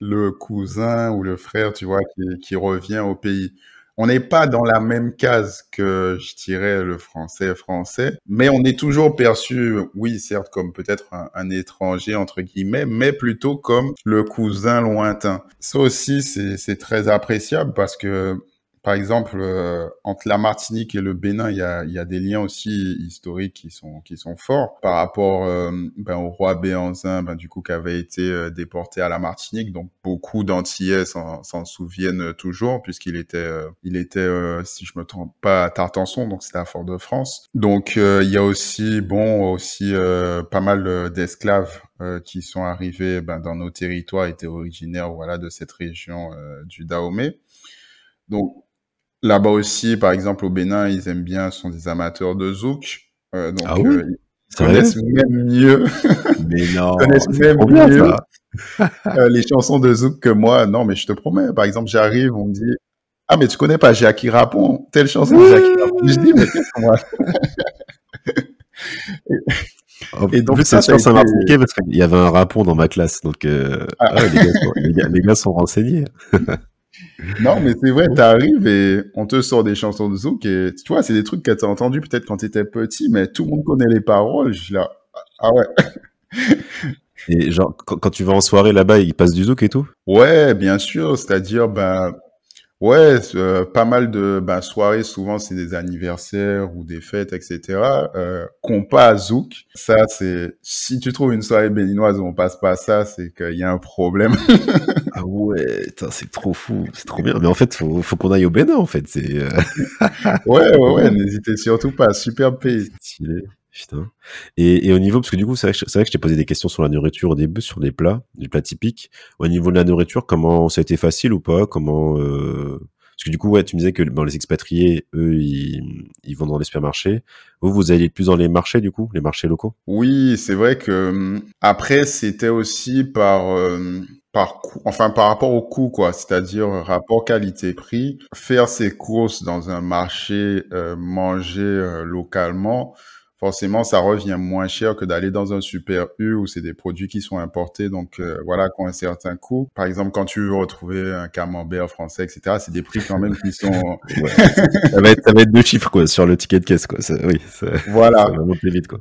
le cousin ou le frère, tu vois, qui revient au pays on n'est pas dans la même case que, je dirais, le français français, mais on est toujours perçu, oui, certes, comme peut-être un, étranger, entre guillemets, mais plutôt comme le cousin lointain. Ça aussi, c'est très appréciable parce que par exemple, euh, entre la Martinique et le Bénin, il y a, des liens aussi historiques qui sont, forts par rapport euh, ben, au roi Béanzin, ben, du coup, qui avait été euh, déporté à la Martinique. Donc, beaucoup d'Antillais s'en souviennent toujours, puisqu'il était, il était si je me trompe pas, à Tartanson, donc c'était à Fort-de-France. Donc, il y a aussi, bon, aussi pas mal d'esclaves qui sont arrivés ben, dans nos territoires, étaient originaires voilà, de cette région du Dahomey. Donc, Là-bas aussi, par exemple, au Bénin, ils aiment bien, sont des amateurs de zouk. Euh, donc, ah oui euh, ils connaissent même mieux. Mais non. ils connaissent même mieux euh, les chansons de zouk que moi. Non, mais je te promets. Par exemple, j'arrive, on me dit Ah, mais tu connais pas Jackie Rapon? Telle chanson de Jackie Rapon. Je dis Mais qu'est-ce que moi Et donc, ça, ça, ça m'a été... parce qu'il y avait un rapon dans ma classe. Donc, ah. les, gars sont, les, gars, les, gars sont, renseignés. non, mais c'est vrai, t'arrives et on te sort des chansons de zouk et tu vois, c'est des trucs que t'as entendu peut-être quand t'étais petit, mais tout le monde connaît les paroles. Je suis là, ah ouais. Et genre, quand, tu vas en soirée là-bas, ils passent du zouk et tout? Ouais, bien sûr. C'est-à-dire, ben, ouais, euh, pas mal de ben, soirées, souvent c'est des anniversaires ou des fêtes, etc. Euh, qu'on pas zouk. Ça, c'est si tu trouves une soirée béninoise où on passe pas ça, c'est qu'il y a un problème. ah ouais, c'est trop fou, c'est trop bien. Mais en fait, faut, faut qu'on aille au Bénin, en fait. C'est. Euh, ouais, ouais, ouais. N'hésitez surtout pas. Super pays. Stylé. Putain. Et, et, au niveau, parce que du coup, c'est vrai, vrai, que je t'ai posé des questions sur la nourriture au début, sur les plats, les plats typiques. Au niveau de la nourriture, comment ça a été facile ou pas? Comment euh... Parce que du coup, ouais, tu me disais que bon, les expatriés, eux, ils, ils vont dans les supermarchés. Vous, vous allez plus dans les marchés, du coup, les marchés locaux? Oui, c'est vrai que hum, après, c'était aussi par euh, par enfin par rapport au coût quoi, c'est-à-dire rapport qualité-prix. Faire ses courses dans un marché, euh, manger euh, localement, forcément, ça revient moins cher que d'aller dans un super U où c'est des produits qui sont importés, donc euh, voilà, qui ont un certain coût. Par exemple, quand tu veux retrouver un camembert français, etc., c'est des prix quand même qui sont... ça, va être, ça va être deux chiffres quoi, sur le ticket de caisse. Quoi. oui, voilà. ça va monter vite. Quoi.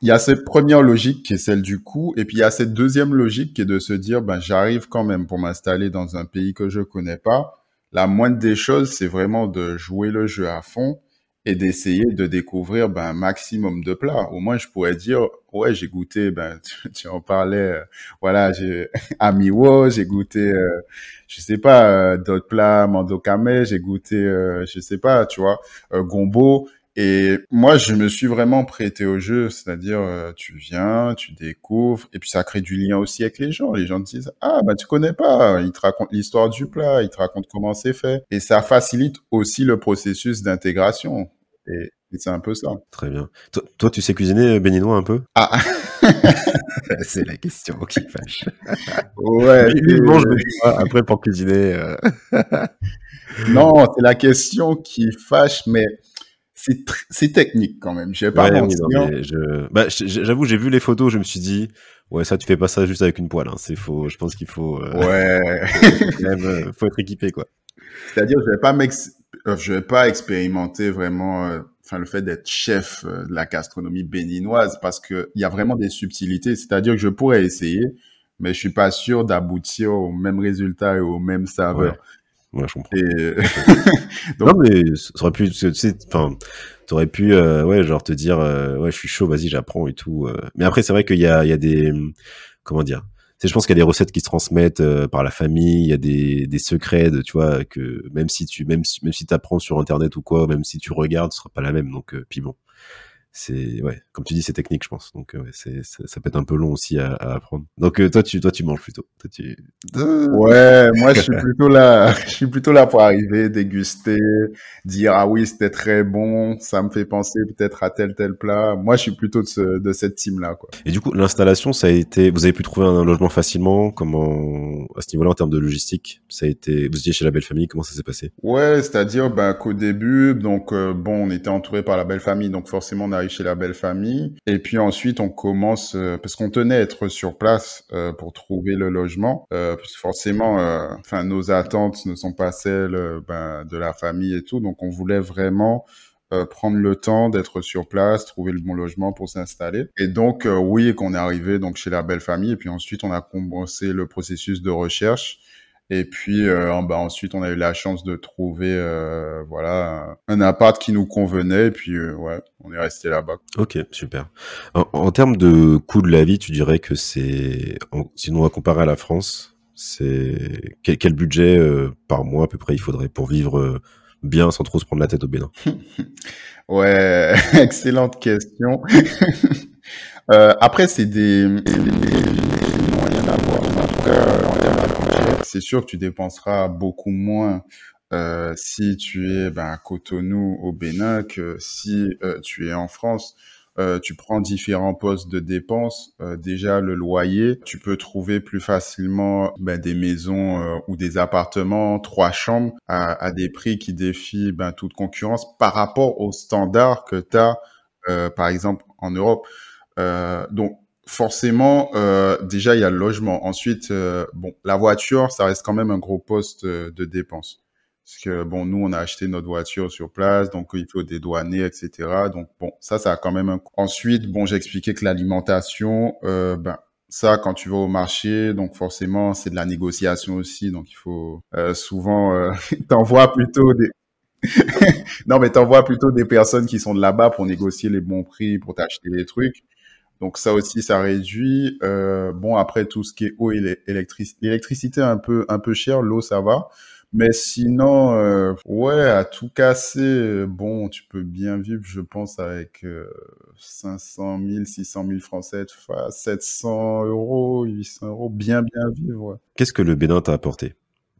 Il y a cette première logique qui est celle du coût, et puis il y a cette deuxième logique qui est de se dire, ben, j'arrive quand même pour m'installer dans un pays que je connais pas. La moindre des choses, c'est vraiment de jouer le jeu à fond et d'essayer de découvrir ben, un maximum de plats. Au moins, je pourrais dire, ouais, j'ai goûté, ben, tu, en parlais, euh, voilà, j'ai amiwo, j'ai goûté, euh, je sais pas, euh, d'autres plats, mandokame, j'ai goûté, euh, je sais pas, tu vois, gombo. Et moi, je me suis vraiment prêté au jeu, c'est-à-dire, tu viens, tu découvres, et puis ça crée du lien aussi avec les gens. Les gens te disent, ah, bah, tu connais pas, ils te racontent l'histoire du plat, ils te racontent comment c'est fait. Et ça facilite aussi le processus d'intégration. Et, c'est un peu ça. Très bien. Toi, tu sais cuisiner euh, béninois un peu? Ah C'est la question qui fâche. Ouais. Il mange après pour cuisiner. Euh. non, c'est la question qui fâche, mais c'est technique quand même. J'ai pas ouais, je... bah, J'avoue, j'ai vu les photos, je me suis dit, ouais, ça, tu fais pas ça juste avec une poêle. Hein. C'est faux. Je pense qu'il faut. Euh... Ouais. même, faut être équipé, quoi. C'est-à-dire, je vais pas je vais pas expérimenter vraiment enfin le fait d'être chef euh, de la gastronomie béninoise parce que il y a vraiment des subtilités. C'est-à-dire que je pourrais essayer, mais je suis pas sûr d'aboutir au même résultat et au même saveur. Ouais, je comprends. Non, mais ça aurait pu, tu sais, enfin, t'aurais pu, euh, ouais, genre te dire, euh, ouais, je suis chaud, vas-y, j'apprends et tout. Mais après, c'est vrai qu'il y a, il y a des, comment dire, je pense qu'il y a des recettes qui se transmettent euh, par la famille, il y a des, des secrets, de, tu vois, que même si tu même si, même si apprends sur internet ou quoi, même si tu regardes, ce sera pas la même. Donc, euh, puis bon, c'est ouais, comme tu dis, c'est technique, je pense. Donc euh, ouais, c'est ça peut être un peu long aussi à, à apprendre. Donc euh, toi, tu toi tu manges plutôt. Toi, tu... Ouais, moi je suis plutôt là, je suis plutôt là pour arriver, déguster, dire ah oui c'était très bon, ça me fait penser peut-être à tel tel plat. Moi je suis plutôt de, ce, de cette team là quoi. Et du coup l'installation, ça a été, vous avez pu trouver un logement facilement, comment à ce niveau-là en termes de logistique, ça a été, vous étiez chez la belle famille, comment ça s'est passé? Ouais, c'est-à-dire bah, qu'au début, donc euh, bon, on était entouré par la belle famille, donc forcément on a chez la belle famille. Et puis ensuite, on commence, euh, parce qu'on tenait à être sur place euh, pour trouver le logement, euh, parce que forcément, enfin, nos attentes ne sont pas celles ben, de la famille et tout. Donc, on voulait vraiment prendre le temps d'être sur place, trouver le bon logement pour s'installer. Et donc, oui, qu'on est arrivé donc chez la belle famille. Et puis ensuite, on a commencé le processus de recherche. Et puis euh, bah, ensuite, on a eu la chance de trouver euh, voilà un appart qui nous convenait. Et puis euh, ouais, on est resté là-bas. Ok, super. En, termes de coût de la vie, tu dirais que c'est, sinon on va comparer à la France, c'est quel, quel budget par mois à peu près il faudrait pour vivre bien sans trop se prendre la tête au Bénin? Ouais, excellente question. après, c'est des, des, des moyens d'avoir c'est sûr que tu dépenseras beaucoup moins euh, si tu es ben, à Cotonou au Bénin que si euh, tu es en France. Euh, tu prends différents postes de dépenses. déjà le loyer, tu peux trouver plus facilement ben, des maisons ou des appartements, trois chambres, à, des prix qui défient ben, toute concurrence par rapport aux standards que tu as, par exemple, en Europe. donc forcément, euh, déjà, il y a le logement. Ensuite, euh, bon, la voiture, ça reste quand même un gros poste euh, de dépense. Parce que, bon, nous, on a acheté notre voiture sur place, donc il faut dédouaner, etc. Donc, bon, ça, ça a quand même un coût. Ensuite, bon, j'ai expliqué que l'alimentation, euh, ben, ça, quand tu vas au marché, donc forcément, c'est de la négociation aussi. Donc, il faut euh, souvent, euh, t'envoies plutôt des... non, mais t'envoies plutôt des personnes qui sont de là-bas pour négocier les bons prix, pour t'acheter des trucs. Donc ça aussi, ça réduit. Euh, bon, après tout ce qui est eau et l'électricité, l'électricité un peu un peu cher, l'eau ça va. Mais sinon, euh, ouais, à tout casser, bon, tu peux bien vivre, je pense, avec euh, 500 000, 600 000 francs CFA, 700 euros, 800 euros, bien bien vivre. Ouais. Qu'est-ce que le Bénin t'a apporté?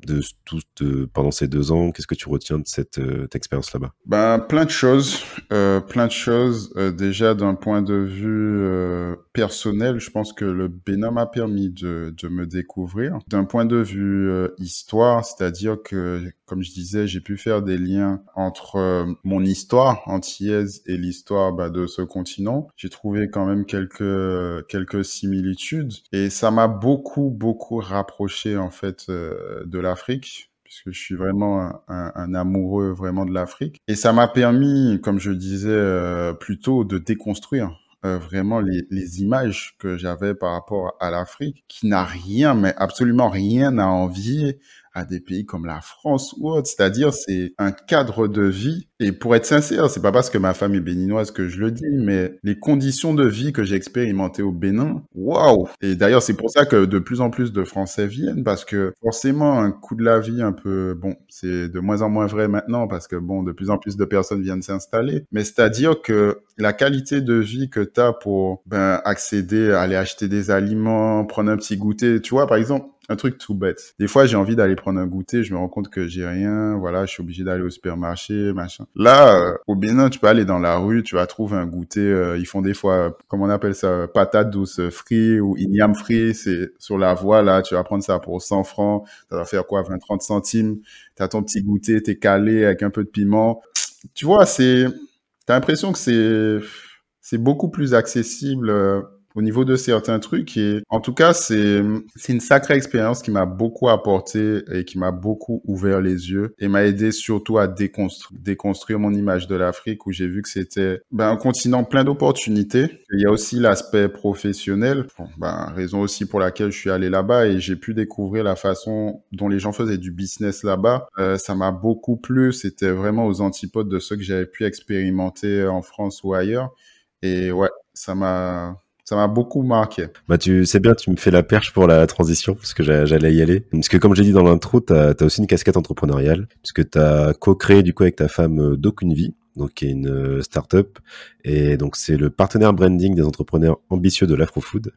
De tout de, pendant ces deux ans Qu'est-ce que tu retiens de cette euh, expérience là-bas? Ben plein de choses, euh, plein de choses. Euh, déjà d'un point de vue euh, personnel, je pense que le Bénin m'a permis de, me découvrir. D'un point de vue euh, histoire, c'est-à-dire que, comme je disais, j'ai pu faire des liens entre euh, mon histoire antillaise et l'histoire bah, de ce continent. J'ai trouvé quand même quelques quelques similitudes et ça m'a beaucoup beaucoup rapproché en fait euh, de l'Afrique puisque je suis vraiment un amoureux vraiment de l'Afrique. Et ça m'a permis, comme je disais euh, plus tôt, de déconstruire euh, vraiment les, les images que j'avais par rapport à l'Afrique, qui n'a rien, mais absolument rien à envier à des pays comme la France ou autre. C'est-à-dire, c'est un cadre de vie. Et pour être sincère, c'est pas parce que ma femme est béninoise que je le dis, mais les conditions de vie que j'ai expérimentées au Bénin, waouh! Et d'ailleurs, c'est pour ça que de plus en plus de Français viennent, parce que forcément, un coût de la vie un peu, bon, c'est de moins en moins vrai maintenant, parce que bon, de plus en plus de personnes viennent s'installer. Mais c'est-à-dire que la qualité de vie que tu as pour ben, accéder aller acheter des aliments, prendre un petit goûter, tu vois, par exemple, un truc tout bête. Des fois, j'ai envie d'aller prendre un goûter, je me rends compte que j'ai rien, voilà, je suis obligé d'aller au supermarché, machin. Là, euh, au Bénin, tu peux aller dans la rue, tu vas trouver un goûter, euh, ils font des fois, comment on appelle ça, patate douce free ou igname free, c'est sur la voie, là, tu vas prendre ça pour 100 francs, ça va faire quoi, 20-30 centimes, t'as ton petit goûter, t'es calé avec un peu de piment. Tu vois, c'est, t'as l'impression que c'est, c'est beaucoup plus accessible, euh, au niveau de certains trucs. Et en tout cas, c'est une sacrée expérience qui m'a beaucoup apporté et qui m'a beaucoup ouvert les yeux et m'a aidé surtout à déconstruire, déconstruire mon image de l'Afrique où j'ai vu que c'était ben, un continent plein d'opportunités. Il y a aussi l'aspect professionnel, bon, ben, raison aussi pour laquelle je suis allé là-bas et j'ai pu découvrir la façon dont les gens faisaient du business là-bas. Euh, ça m'a beaucoup plu. C'était vraiment aux antipodes de ce que j'avais pu expérimenter en France ou ailleurs. Et ouais, ça m'a ça m'a beaucoup marqué. Bah tu sais bien, tu me fais la perche pour la transition parce que j'allais y aller. Parce que comme j'ai dit dans l'intro, tu as, aussi une casquette entrepreneuriale puisque tu as co-créé du coup avec ta femme euh, d'aucune vie donc qui est une euh, startup et donc c'est le partenaire branding des entrepreneurs ambitieux de l'afro-food.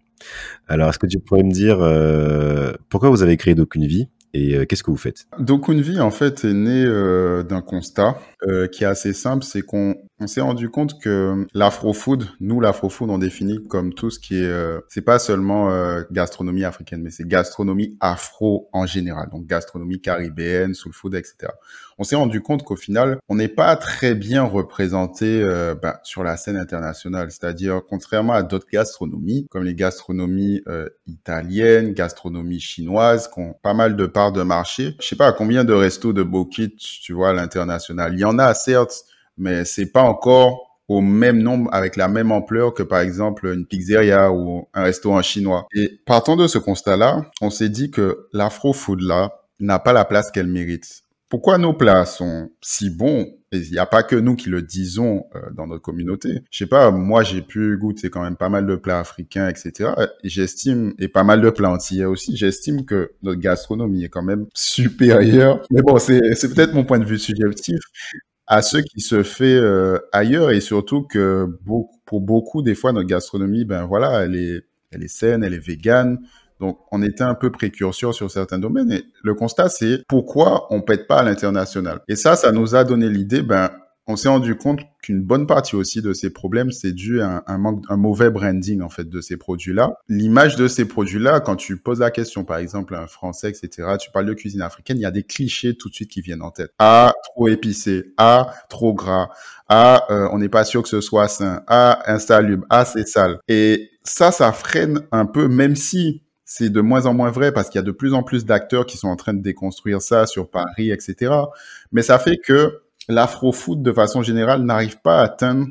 Alors est-ce que tu pourrais me dire euh, pourquoi vous avez créé d'aucune vie et euh, qu'est-ce que vous faites? D'aucune vie en fait est né euh, d'un constat euh, qui est assez simple, c'est qu'on on s'est rendu compte que l'afro-food, nous l'afro-food on définit comme tout ce qui est, euh, c'est pas seulement euh, gastronomie africaine, mais c'est gastronomie afro en général, donc gastronomie caribéenne, soul food, etc. On s'est rendu compte qu'au final, on n'est pas très bien représenté euh, bah, sur la scène internationale, c'est-à-dire contrairement à d'autres gastronomies, comme les gastronomies euh, italiennes, gastronomie chinoise, qui ont pas mal de parts de marché. Je sais pas à combien de restos de Bokit, tu vois, à l'international. Il y en a certes mais c'est pas encore au même nombre, avec la même ampleur que par exemple une pizzeria ou un restaurant chinois. Et partant de ce constat-là, on s'est dit que l'afro-food là n'a pas la place qu'elle mérite. Pourquoi nos plats sont si bons? Et il n'y a pas que nous qui le disons euh, dans notre communauté. Je sais pas, moi j'ai pu goûter quand même pas mal de plats africains, etc. J'estime, et pas mal de plats antillais aussi, j'estime que notre gastronomie est quand même supérieure. Mais bon, c'est peut-être mon point de vue subjectif à ce qui se fait euh, ailleurs et surtout que pour beaucoup des fois notre gastronomie ben voilà elle est elle est saine elle est végane. Donc on était un peu précurseur sur certains domaines et le constat c'est pourquoi on pète pas à l'international. Et ça ça nous a donné l'idée ben on s'est rendu compte qu'une bonne partie aussi de ces problèmes, c'est dû à un, manque, un mauvais branding en fait de ces produits-là. L'image de ces produits-là, quand tu poses la question, par exemple, à un Français, etc., tu parles de cuisine africaine, il y a des clichés tout de suite qui viennent en tête. Ah, trop épicé. Ah, trop gras. Ah, euh, on n'est pas sûr que ce soit sain. Ah, insalubre. Ah, c'est sale. Et ça, ça freine un peu, même si c'est de moins en moins vrai parce qu'il y a de plus en plus d'acteurs qui sont en train de déconstruire ça sur Paris, etc. Mais ça fait que l'afro-foot, de façon générale, n'arrive pas à atteindre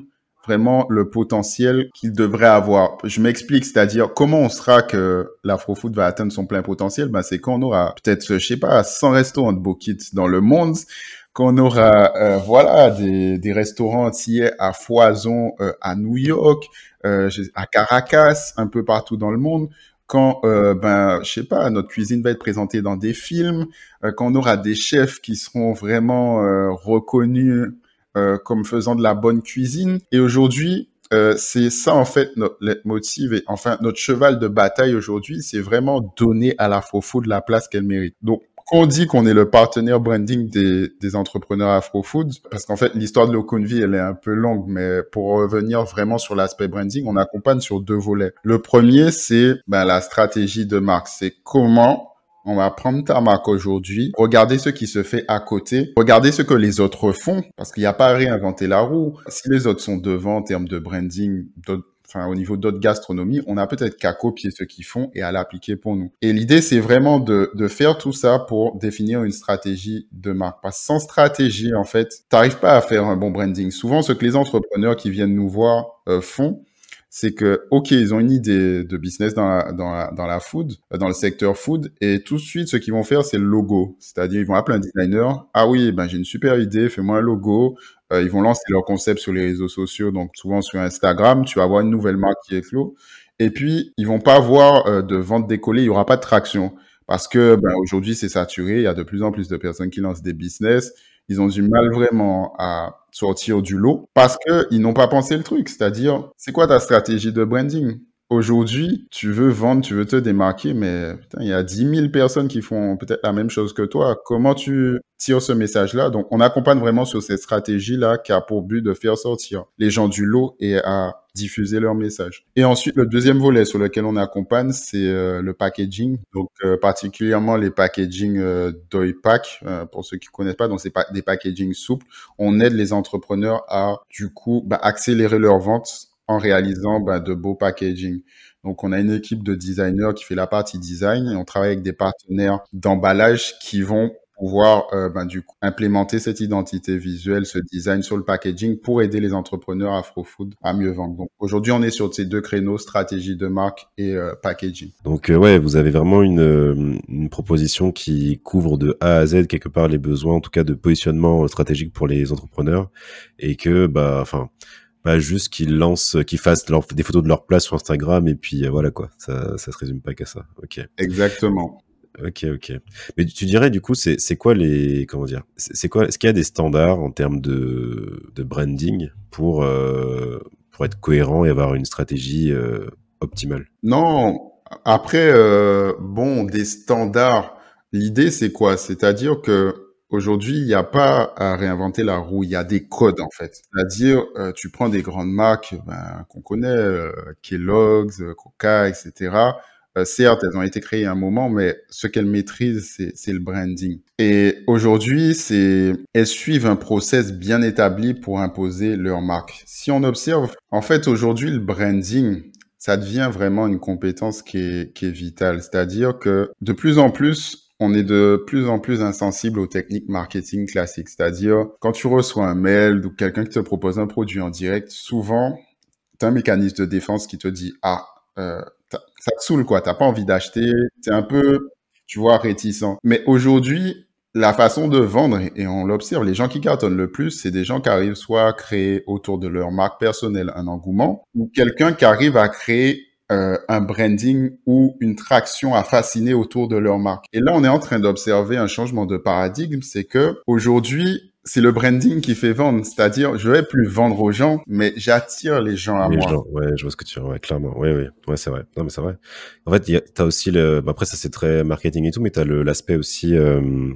vraiment le potentiel qu'il devrait avoir. Je m'explique, c'est-à-dire comment on sera que l'afro-foot va atteindre son plein potentiel? Ben, C'est quand on aura peut-être, je sais pas, 100 restaurants de Bokit dans le monde, qu'on aura euh, voilà des, des restaurants entiers à foison euh, à New York, euh, à Caracas, un peu partout dans le monde. Quand ben je sais pas, notre cuisine va être présentée dans des films, quand on aura des chefs qui seront vraiment reconnus comme faisant de la bonne cuisine. Et aujourd'hui, euh, c'est ça en fait notre leitmotiv et enfin notre cheval de bataille aujourd'hui, c'est vraiment donner à la de la place qu'elle mérite. Donc on dit qu'on est le partenaire branding des, des entrepreneurs afro-food, parce qu'en fait, l'histoire de l'Okunvi, elle est un peu longue, mais pour revenir vraiment sur l'aspect branding, on accompagne sur deux volets. Le premier, c'est ben, la stratégie de marque. C'est comment on va prendre ta marque aujourd'hui, regarder ce qui se fait à côté, regarder ce que les autres font, parce qu'il n'y a pas à réinventer la roue. Si les autres sont devant en termes de branding, enfin au niveau d'autres gastronomies, on a peut-être qu'à copier ce qu'ils font et à l'appliquer pour nous. Et l'idée, c'est vraiment de, faire tout ça pour définir une stratégie de marque. Parce que sans stratégie, en fait, t'arrives pas à faire un bon branding. Souvent, ce que les entrepreneurs qui viennent nous voir euh, font, c'est que, OK, ils ont une idée de business dans la, dans la, dans la food, dans le secteur food, et tout de suite, ce qu'ils vont faire, c'est le logo. C'est-à-dire, ils vont appeler un designer. Ah oui, ben, j'ai une super idée, fais-moi un logo. Euh, ils vont lancer leur concept sur les réseaux sociaux, donc souvent sur Instagram, tu vas avoir une nouvelle marque qui éclot. Et puis, ils vont pas avoir euh, de vente décollée, il y aura pas de traction. Parce que ben, aujourd'hui, c'est saturé, il y a de plus en plus de personnes qui lancent des business. Ils ont du mal vraiment à sortir du lot parce qu'ils n'ont pas pensé le truc. C'est-à-dire, c'est quoi ta stratégie de branding? Aujourd'hui, tu veux vendre, tu veux te démarquer, mais il y a 10 000 personnes qui font peut-être la même chose que toi. Comment tu tires ce message-là? Donc, on accompagne vraiment sur cette stratégie-là qui a pour but de faire sortir les gens du lot et à diffuser leur message. Et ensuite, le deuxième volet sur lequel on accompagne, c'est euh, le packaging. Donc, euh, particulièrement les packaging euh, Pack, euh, pour ceux qui connaissent pas. Donc, c'est des packaging souples. On aide les entrepreneurs à, du coup, bah, accélérer leur vente en réalisant bah, de beaux packaging. Donc, on a une équipe de designers qui fait la partie design et on travaille avec des partenaires d'emballage qui vont pouvoir euh, ben, du coup, implémenter cette identité visuelle, ce design sur le packaging pour aider les entrepreneurs afro-food à mieux vendre. Donc aujourd'hui, on est sur ces deux créneaux, stratégie de marque et euh, packaging. Donc euh, ouais, vous avez vraiment une, une proposition qui couvre de A à Z quelque part les besoins, en tout cas de positionnement stratégique pour les entrepreneurs et que bah enfin pas juste qu'ils lancent, qu'ils fassent des photos de leur place sur Instagram et puis euh, voilà quoi. Ça, ça se résume pas qu'à ça. Ok. Exactement. Ok, ok. Mais tu dirais du coup, c'est quoi les comment dire C'est quoi Est-ce qu'il y a des standards en termes de, de branding pour euh, pour être cohérent et avoir une stratégie euh, optimale? Non. Après, euh, bon, des standards. L'idée, c'est quoi? C'est-à-dire que Aujourd'hui, il n'y a pas à réinventer la roue, il y a des codes en fait. C'est-à-dire, euh, tu prends des grandes marques ben, qu'on connaît, euh, Kellogg's, euh, Coca, etc. certes, elles ont été créées à un moment, mais ce qu'elles maîtrisent, c'est le branding. Et aujourd'hui, elles suivent un process bien établi pour imposer leur marque. Si on observe, en fait, aujourd'hui, le branding, ça devient vraiment une compétence qui est vitale. C'est-à-dire que de plus en plus, on est de plus en plus insensible aux techniques marketing classiques. C'est-à-dire, quand tu reçois un mail ou quelqu'un qui te propose un produit en direct, souvent, tu as un mécanisme de défense qui te dit, ah, euh, ça te saoule quoi, t'as pas envie d'acheter, c'est un peu, tu vois, réticent. Mais aujourd'hui, la façon de vendre, et on l'observe, les gens qui cartonnent le plus, c'est des gens qui arrivent soit à créer autour de leur marque personnelle un engouement, ou quelqu'un qui arrive à créer euh, un branding ou une traction à fasciner autour de leur marque. Et là, on est en train d'observer un changement de paradigme, c'est que aujourd'hui, c'est le branding qui fait vendre, c'est-à-dire je vais plus vendre aux gens, mais j'attire les gens à les moi. Gens, ouais, je vois ce que tu veux, ouais, clairement, ouais, ouais, ouais, c'est vrai. Non, mais c'est vrai. En fait, t'as aussi le, après ça c'est très marketing et tout, mais t'as l'aspect aussi euh,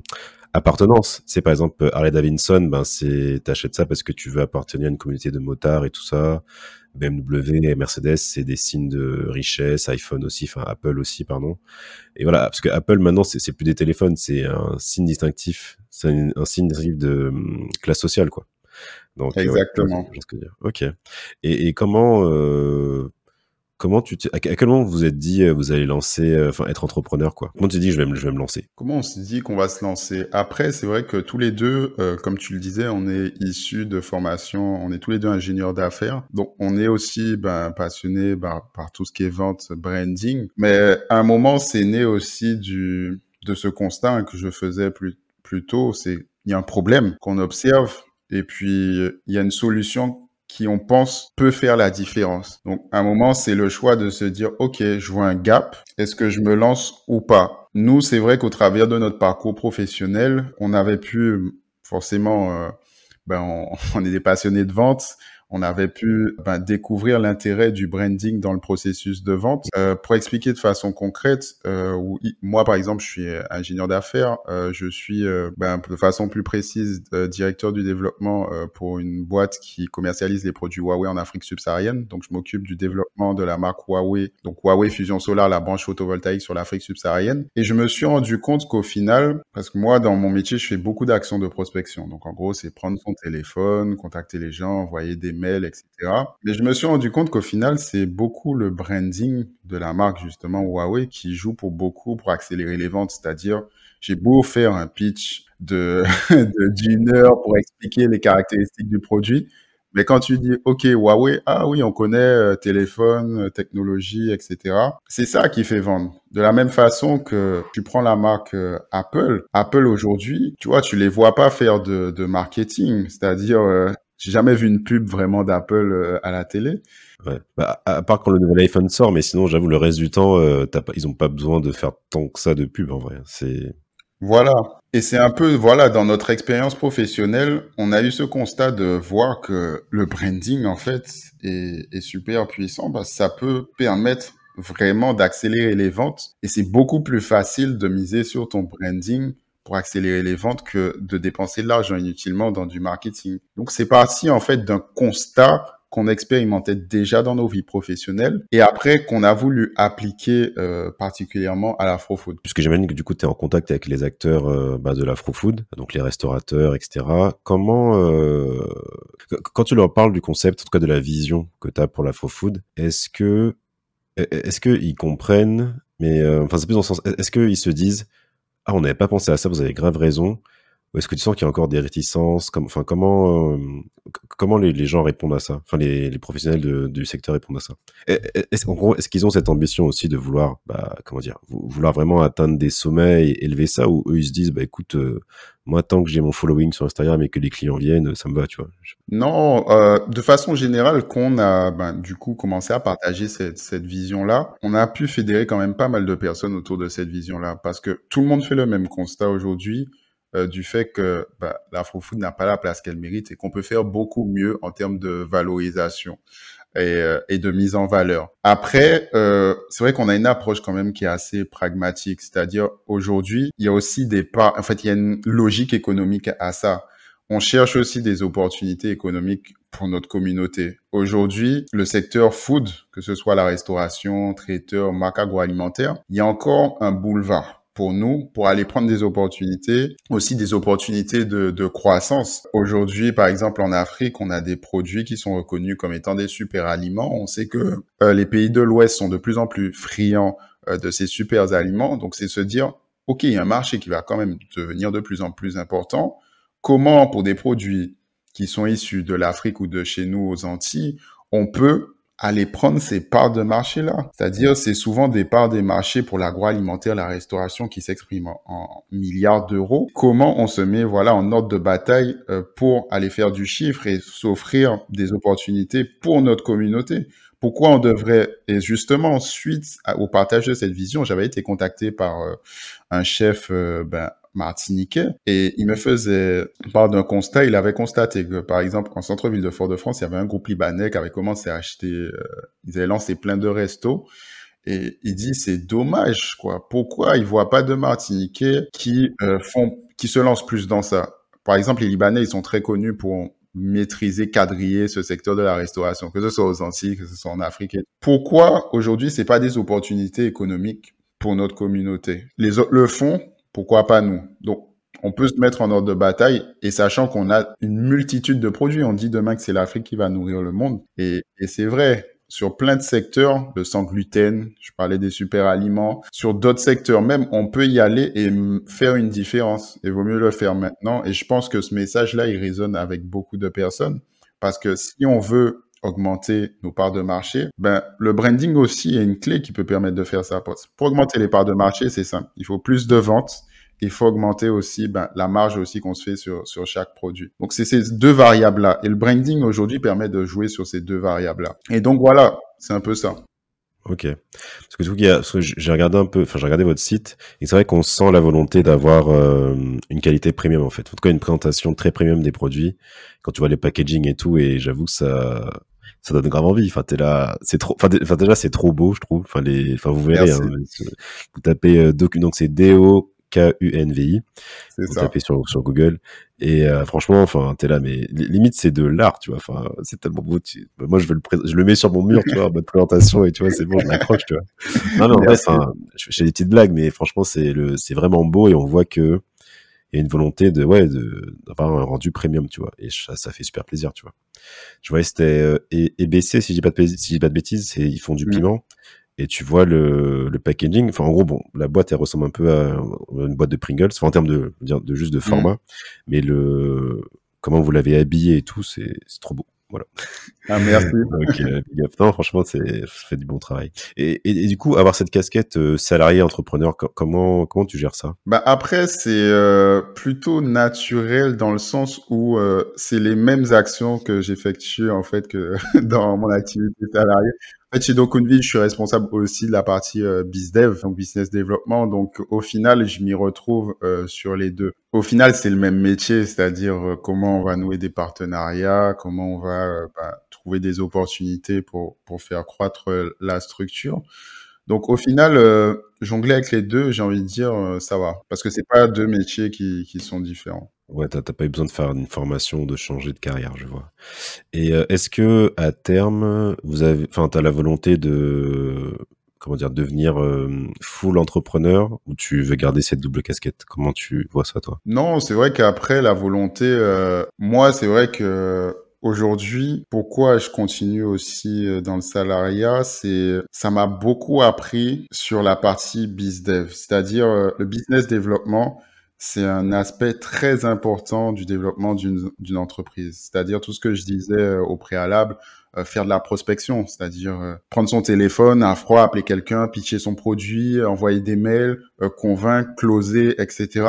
appartenance. C'est par exemple Harley Davidson, ben c'est t'achètes ça parce que tu veux appartenir à une communauté de motards et tout ça. BMW et Mercedes, c'est des signes de richesse, iPhone aussi, enfin Apple aussi, pardon. Et voilà, parce que Apple maintenant, c'est plus des téléphones, c'est un signe distinctif, c'est un, signe distinctif de hum, classe sociale, quoi. Donc, Exactement. ok. Et, et comment, euh, Comment tu à quel moment vous vous êtes dit vous allez lancer, enfin être entrepreneur quoi? Comment tu dis je vais me, je vais me lancer? Comment on s'est dit qu'on va se lancer? Après, c'est vrai que tous les deux, comme tu le disais, on est issus de formation, on est tous les deux ingénieurs d'affaires, donc on est aussi ben, passionnés par, par tout ce qui est vente, branding. Mais à un moment, c'est né aussi du de ce constat que je faisais plus plus tôt, c'est il y a un problème qu'on observe et puis il y a une solution qui, on pense, peut faire la différence. Donc, à un moment, c'est le choix de se dire, OK, je vois un gap. Est-ce que je me lance ou pas? Nous, c'est vrai qu'au travers de notre parcours professionnel, on avait pu forcément, euh, ben, on, on est des passionnés de vente on avait pu ben, découvrir l'intérêt du branding dans le processus de vente. Euh, pour expliquer de façon concrète, euh, moi par exemple, je suis ingénieur d'affaires, euh, je suis euh, ben, de façon plus précise euh, directeur du développement euh, pour une boîte qui commercialise les produits Huawei en Afrique subsaharienne. Donc je m'occupe du développement de la marque Huawei, donc Huawei Fusion Solar, la branche photovoltaïque sur l'Afrique subsaharienne. Et je me suis rendu compte qu'au final, parce que moi dans mon métier, je fais beaucoup d'actions de prospection. Donc en gros, c'est prendre son téléphone, contacter les gens, envoyer des mails, etc. Mais je me suis rendu compte qu'au final, c'est beaucoup le branding de la marque, justement, Huawei, qui joue pour beaucoup pour accélérer les ventes. C'est-à-dire, j'ai beau faire un pitch de d'une heure pour expliquer les caractéristiques du produit, mais quand tu dis, OK, Huawei, ah oui, on connaît euh, téléphone, euh, technologie, etc. C'est ça qui fait vendre. De la même façon que tu prends la marque euh, Apple. Apple aujourd'hui, tu vois, tu les vois pas faire de, de marketing. C'est-à-dire, j'ai jamais vu une pub vraiment d'Apple euh, à la télé. Ouais. Bah, à part quand le nouvel iPhone sort, mais sinon, j'avoue, le reste du temps, euh, pas, ils ont pas besoin de faire tant que ça de pub en vrai. C'est voilà. Et c'est un peu, voilà, dans notre expérience professionnelle, on a eu ce constat de voir que le branding, en fait, est, est super puissant. Parce que ça peut permettre vraiment d'accélérer les ventes. Et c'est beaucoup plus facile de miser sur ton branding pour accélérer les ventes que de dépenser de l'argent inutilement dans du marketing. Donc c'est parti en fait d'un constat qu'on expérimentait déjà dans nos vies professionnelles et après qu'on a voulu appliquer euh, particulièrement à l'afro-food. Puisque j'imagine que du coup tu es en contact avec les acteurs euh, bah, de l'afro-food, donc les restaurateurs, etc. Comment, euh, quand tu leur parles du concept, en tout cas de la vision que tu as pour l'afro-food, est-ce que est-ce qu'ils comprennent, mais enfin c'est plus dans le sens, est-ce qu'ils se disent ah, on n'avait pas pensé à ça, vous avez grave raison. Est-ce que tu sens qu'il y a encore des réticences? Enfin, comment, euh, comment les, gens répondent à ça? Enfin, les, professionnels du secteur répondent à ça. Est-ce, qu'ils ont cette ambition aussi de vouloir, bah, comment dire, vouloir vraiment atteindre des sommets et élever ça? Ou eux, ils se disent, bah, écoute, euh, moi, tant que j'ai mon following sur Instagram et que les clients viennent, ça me va, tu vois. Non, euh, de façon générale, qu'on a ben, du coup commencé à partager cette vision-là, on a pu fédérer quand même pas mal de personnes autour de cette vision-là, parce que tout le monde fait le même constat aujourd'hui euh, du fait que bah, l'afro-food n'a pas la place qu'elle mérite et qu'on peut faire beaucoup mieux en termes de valorisation et, euh, et de mise en valeur. Après, euh, c'est vrai qu'on a une approche quand même qui est assez pragmatique, c'est-à-dire aujourd'hui, il y a aussi des pas, en fait, il y a une logique économique à ça. On cherche aussi des opportunités économiques pour notre communauté. Aujourd'hui, le secteur food, que ce soit la restauration, traiteur, marque agroalimentaire, il y a encore un boulevard pour nous pour aller prendre des opportunités, aussi des opportunités de, croissance. Aujourd'hui, par exemple, en Afrique, on a des produits qui sont reconnus comme étant des super aliments. On sait que euh, les pays de l'Ouest sont de plus en plus friands euh, de ces super aliments. Donc, c'est se dire, OK, il y a un marché qui va quand même devenir de plus en plus important. Comment, pour des produits qui sont issus de l'Afrique ou de chez nous aux Antilles, on peut aller prendre ces parts de marché-là. C'est-à-dire, c'est souvent des parts des marchés pour l'agroalimentaire, la restauration qui s'expriment en, milliards d'euros. Comment on se met, voilà, en ordre de bataille euh, pour aller faire du chiffre et s'offrir des opportunités pour notre communauté? Pourquoi on devrait, et justement, suite au partage de cette vision, j'avais été contacté par euh, un chef, euh, ben, martiniquais et il me faisait part d'un constat. Il avait constaté que, par exemple, en centre-ville de Fort-de-France, il y avait un groupe libanais qui avait commencé à acheter, euh, ils avaient lancé plein de restos. Et il dit c'est dommage quoi. Pourquoi ils voient pas de Martiniquais qui euh, font, qui se lancent plus dans ça? Par exemple, les Libanais ils sont très connus pour maîtriser, quadriller ce secteur de la restauration, que ce soit aux Antilles, que ce soit en Afrique. Pourquoi aujourd'hui c'est pas des opportunités économiques pour notre communauté? Les autres le font pourquoi pas nous? Donc, on peut se mettre en ordre de bataille et sachant qu'on a une multitude de produits. On dit demain que c'est l'Afrique qui va nourrir le monde. Et, c'est vrai. sur plein de secteurs, le sans gluten, je parlais des super aliments, sur d'autres secteurs même, on peut y aller et faire une différence. Il vaut mieux le faire maintenant. Et je pense que ce message-là, il résonne avec beaucoup de personnes parce que si on veut augmenter nos parts de marché, ben, le branding aussi est une clé qui peut permettre de faire ça. Pour augmenter les parts de marché, c'est simple. Il faut plus de ventes. Il faut augmenter aussi ben, la marge aussi qu'on se fait sur, chaque produit. Donc, c'est ces deux variables-là. Et le branding aujourd'hui permet de jouer sur ces deux variables-là. Et donc, voilà, c'est un peu ça. Ok. Parce que tout cas, j'ai regardé un peu, enfin j'ai regardé votre site et c'est vrai qu'on sent la volonté d'avoir euh, une qualité premium en fait. En tout cas, une présentation très premium des produits. Quand tu vois les packaging et tout, et j'avoue que ça, ça donne grave envie. Enfin, t'es là, c'est trop. Enfin, déjà, c'est trop beau, je trouve. Enfin, les, enfin, vous verrez. Hein, vous tapez euh, docu, donc c'est D O K U N V I. Vous ça. tapez sur sur Google et euh, franchement, enfin, t'es là, mais limite c'est de l'art, tu vois. Enfin, c'est tellement beau. Bah, moi, je veux le, je le mets sur mon mur, tu vois, en mode présentation et tu vois, c'est bon, je m'accroche, tu vois. Non, mais en vrai, je fais des petites blagues, mais franchement, c'est le, c'est vraiment beau et on voit que a une volonté de ouais de d'avoir un rendu premium tu vois. Et ça, ça fait super plaisir tu vois. Je vois c'était euh, EBC si je dis pas de si je dis pas de bêtises c'est ils font du mmh. piment. Et tu vois le, le packaging enfin en gros bon la boîte elle ressemble un peu à une boîte de Pringles enfin, en termes de de juste de mmh. format. Mais le comment vous l'avez habillé et tout c'est trop beau voilà. Ah, merci. non, franchement, c'est fait du bon travail. Et, et, du coup, avoir cette casquette euh, salarié entrepreneur, comment comment tu gères ça? Bah après, c'est euh, plutôt naturel dans le sens où euh, c'est les mêmes actions que j'effectue en fait que dans mon activité salariée. Chez Dokunville, je suis responsable aussi de la partie euh, BizDev, donc business développement. Donc, au final, je m'y retrouve euh, sur les deux. Au final, c'est le même métier, c'est-à-dire euh, comment on va nouer des partenariats, comment on va bah, trouver des opportunités pour, pour faire croître la structure. Donc, au final, jongler avec les deux, j'ai envie de dire, ça va. Parce que c'est pas deux métiers qui, qui sont différents. Ouais, t'as pas eu besoin de faire une formation, de changer de carrière, je vois. Et euh, est-ce que à terme, vous avez, enfin, t'as la volonté de, comment dire, devenir euh, full entrepreneur ou tu veux garder cette double casquette? Comment tu vois ça, toi? Non, c'est vrai qu'après la volonté, euh, moi, c'est vrai que Aujourd'hui, pourquoi je continue aussi dans le salariat, c'est ça m'a beaucoup appris sur la partie bizdev, c'est-à-dire le business développement c'est un aspect très important du développement d'une entreprise. C'est-à-dire tout ce que je disais euh, au préalable, euh, faire de la prospection, c'est-à-dire euh, prendre son téléphone à froid, appeler quelqu'un, pitcher son produit, envoyer des mails, convaincre, closer, etc.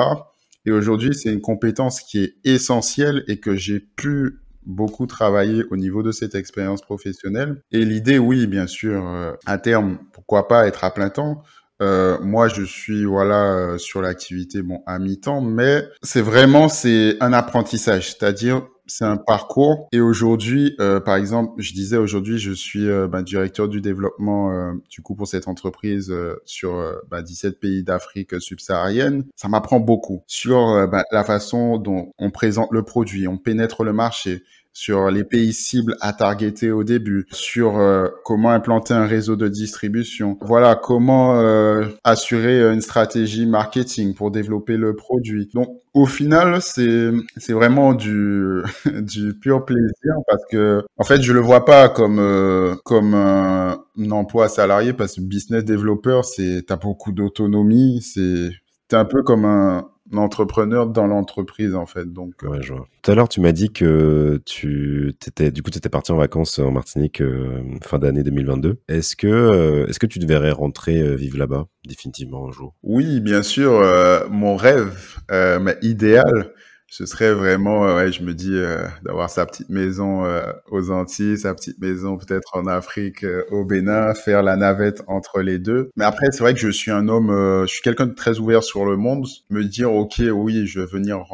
Et aujourd'hui, c'est une compétence qui est essentielle et que j'ai pu beaucoup travailler au niveau de cette expérience professionnelle. Et l'idée, oui, bien sûr, à terme, pourquoi pas être à plein temps, euh, moi, je suis voilà euh, sur l'activité bon à mi-temps, mais c'est vraiment c'est un apprentissage, c'est-à-dire c'est un parcours. Et aujourd'hui, euh, par exemple, je disais aujourd'hui, je suis euh, bah, directeur du développement euh, du coup pour cette entreprise sur bah, 17 pays d'Afrique subsaharienne. Ça m'apprend beaucoup sur bah, la façon dont on présente le produit, on pénètre le marché, sur les pays cibles à targeter au début, sur euh, comment implanter un réseau de distribution, voilà, comment euh, assurer une stratégie marketing pour développer le produit. Donc au final, c'est c'est vraiment du du pur plaisir parce que en fait, je le vois pas comme euh, comme un, emploi salarié parce que business developer, c'est t'as beaucoup d'autonomie, c'est t'es un peu comme un entrepreneur dans l'entreprise en fait. Donc euh. ouais, je vois. Tout à l'heure, tu m'as dit que tu étais du coup tu étais parti en vacances en Martinique euh, fin d'année 2022. Est-ce que euh, est-ce que tu devrais rentrer vivre là-bas définitivement un jour? Oui, bien sûr. mon rêve, mais idéal, ce serait vraiment, euh, je me dis, euh, d'avoir sa petite maison euh, aux Antilles, sa petite maison peut-être en Afrique, au Bénin, faire la navette entre les deux. Mais après, c'est vrai que je suis un homme, je suis quelqu'un de très ouvert sur le monde. Me dire, ok, oui, je veux venir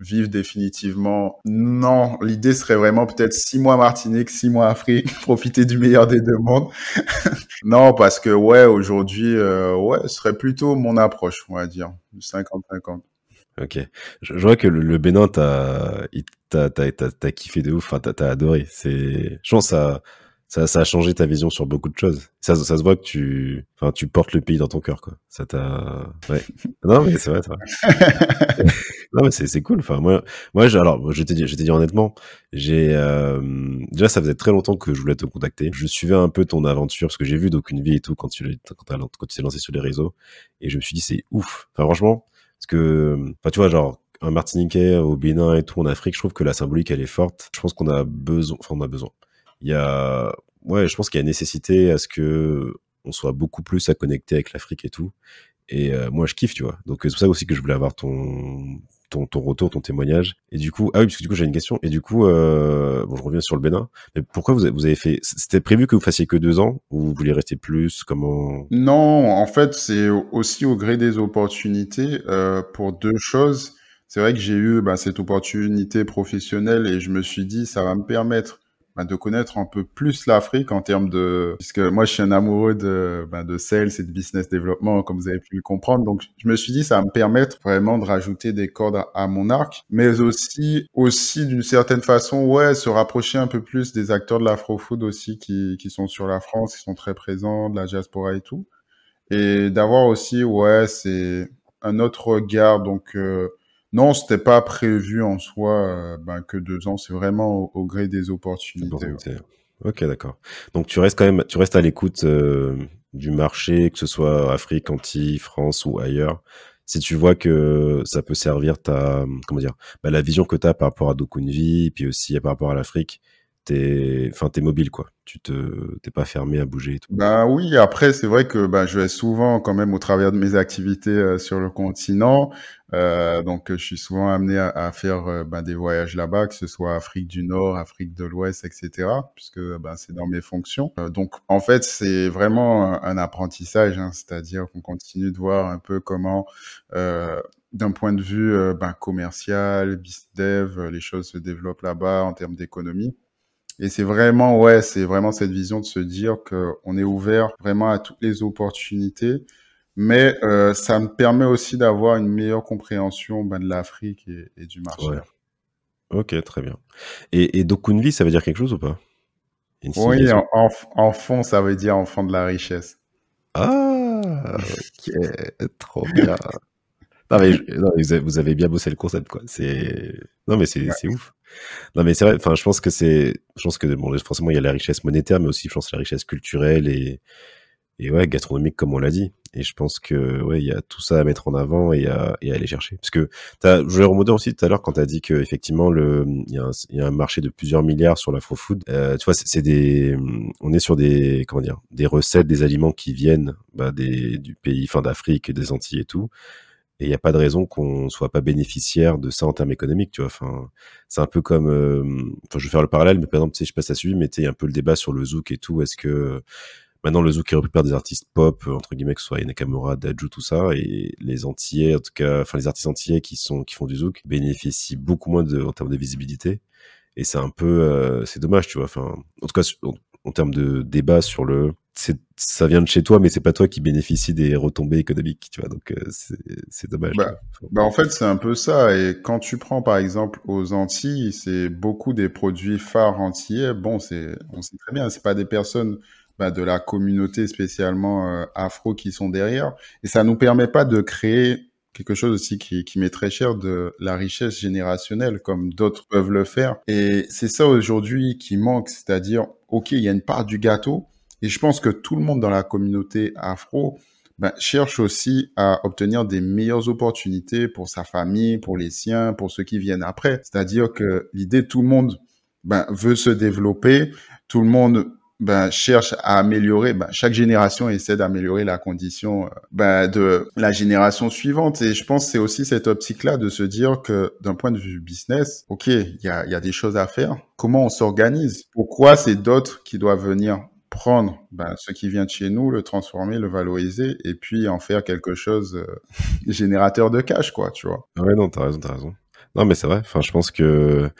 vivre définitivement. Non, l'idée serait vraiment peut-être six mois Martinique, six mois Afrique, profiter du meilleur des deux mondes. non, parce que ouais, aujourd'hui, ouais, ce serait plutôt mon approche, on va dire, 50-50. Ok. Je, vois que le, Bénin, t'as, t'as, t'as, t'as, kiffé de ouf, enfin, t'as, adoré. C'est, je pense, ça, ça, ça a changé ta vision sur beaucoup de choses. Ça, ça se voit que tu, enfin, tu portes le pays dans ton cœur, quoi. Ça t'a, ouais. Non, mais c'est vrai, c'est vrai. Non, mais c'est cool. Enfin, moi, moi alors, je t'ai dit, je dit honnêtement, j'ai euh, déjà, ça faisait très longtemps que je voulais te contacter. Je suivais un peu ton aventure parce que j'ai vu d'aucune vie et tout quand tu quand, quand tu t'es lancé sur les réseaux et je me suis dit c'est ouf. Enfin, franchement, parce que, enfin, tu vois, genre un Martiniquais au Bénin et tout en Afrique, je trouve que la symbolique elle est forte. Je pense qu'on a besoin, enfin, on a besoin. Il y a, ouais, je pense qu'il y a nécessité à ce que on soit beaucoup plus à connecter avec l'Afrique et tout. Et euh, moi, je kiffe, tu vois. Donc, c'est pour ça aussi que je voulais avoir ton, ton, ton retour, ton témoignage. Et du coup, ah oui, parce que du coup, j'ai une question. Et du coup, euh, je reviens sur le Bénin. Mais pourquoi vous avez, vous avez fait, c'était prévu que vous fassiez que deux ans ou vous vouliez rester plus? Comment? Non, en fait, c'est aussi au gré des opportunités, euh, pour deux choses. C'est vrai que j'ai eu bah, cette opportunité professionnelle et je me suis dit, ça va me permettre bah, de connaître un peu plus l'Afrique en termes de... Puisque moi, je suis un amoureux de, bah, de sales et de business développement, comme vous avez pu le comprendre. Donc, je me suis dit, ça va me permettre vraiment de rajouter des cordes à, mon arc, mais aussi, aussi d'une certaine façon, ouais, se rapprocher un peu plus des acteurs de l'afro-food aussi qui, qui sont sur la France, qui sont très présents, de la diaspora et tout. Et d'avoir aussi, ouais, c'est un autre regard. Donc, euh, non, c'était pas prévu en soi euh, ben, que deux ans. C'est vraiment au, gré des opportunités. Ok, d'accord. Donc tu restes quand même, tu restes à l'écoute euh, du marché, que ce soit Afrique, Antilles, France ou ailleurs. Si tu vois que ça peut servir ta, comment dire, bah, la vision que tu as par rapport à Dokunvi, puis aussi par rapport à l'Afrique, t'es, enfin, t'es mobile, quoi. Tu te, t'es pas fermé à bouger et tout. Bah oui, après, c'est vrai que bah, je vais souvent quand même au travers de mes activités euh, sur le continent. Euh, donc, je suis souvent amené à, faire euh, bah, des voyages là-bas, que ce soit Afrique du Nord, Afrique de l'Ouest, etc., puisque c'est dans mes fonctions. Donc, en fait, c'est vraiment un, apprentissage, hein, c'est-à-dire qu'on continue de voir un peu comment, d'un point de vue commercial, business dev, les choses se développent là-bas en termes d'économie. Et c'est vraiment, ouais, c'est vraiment cette vision de se dire qu'on est ouvert vraiment à toutes les opportunités, mais euh, ça me permet aussi d'avoir une meilleure compréhension ben, de l'Afrique et, du marché. Ok, très bien. Et, et Dokunvi, ça veut dire quelque chose ou pas? Oui, en, en, fond, ça veut dire enfant de la richesse. Ah, ok, trop bien. Non mais, vous avez bien bossé le concept quoi. C'est non mais c'est c'est ouf. Non mais c'est vrai. Enfin, je pense que c'est, je pense que bon, forcément il y a la richesse monétaire, mais aussi je pense la richesse culturelle et et ouais gastronomique comme on l'a dit. Et je pense que ouais il y a tout ça à mettre en avant et à, et à aller chercher. Parce que as, je vais remonter aussi tout à l'heure quand tu as dit que effectivement le il y, a un, y a un marché de plusieurs milliards sur l'afro food. Euh, tu vois c'est des on est sur des comment dire des recettes des aliments qui viennent bah, des du pays fin d'Afrique des Antilles et tout et il n'y a pas de raison qu'on soit pas bénéficiaire de ça en termes économiques, tu vois. Enfin, c'est un peu comme, euh, enfin, je vais faire le parallèle, mais par exemple, tu sais, je passe à suivre, mais un peu le débat sur le zouk et tout. Est-ce que maintenant le zouk est repris par des artistes pop entre guillemets, que ce soit Nakamura, Daju, tout ça, et les Antillais, en tout cas, enfin les artistes antillais qui sont qui font du zouk bénéficient beaucoup moins de, en termes de visibilité. Et c'est un peu, euh, c'est dommage, tu vois. Enfin, en tout cas, en termes de débat sur le ça vient de chez toi mais c'est pas toi qui bénéficie des retombées économiques tu vois. Donc euh, c'est dommage. Bah, bah, en fait c'est un peu ça. Et quand tu prends par exemple aux Antilles c'est beaucoup des produits phares antillais. Bon c'est on sait très bien c'est pas des personnes bah, de la communauté spécialement euh, afro qui sont derrière. Et ça nous permet pas de créer quelque chose aussi qui, qui m'est très cher de la richesse générationnelle comme d'autres peuvent le faire. Et c'est ça aujourd'hui qui manque, c'est-à-dire, OK, il y a une part du gâteau et je pense que tout le monde dans la communauté afro ben, cherche aussi à obtenir des meilleures opportunités pour sa famille, pour les siens, pour ceux qui viennent après. C'est-à-dire que l'idée, tout le monde ben, veut se développer, tout le monde ben, cherche à améliorer, ben, chaque génération essaie d'améliorer la condition ben, de la génération suivante. Et je pense que c'est aussi cette optique-là de se dire que d'un point de vue business, OK, il y a, y a des choses à faire. Comment on s'organise? Pourquoi c'est d'autres qui doivent venir prendre ben, ce qui vient de chez nous, le transformer, le valoriser et puis en faire quelque chose euh, générateur de cash, quoi, tu vois? Ouais, non, t'as raison, t'as raison. Non, mais c'est vrai. Enfin, je pense que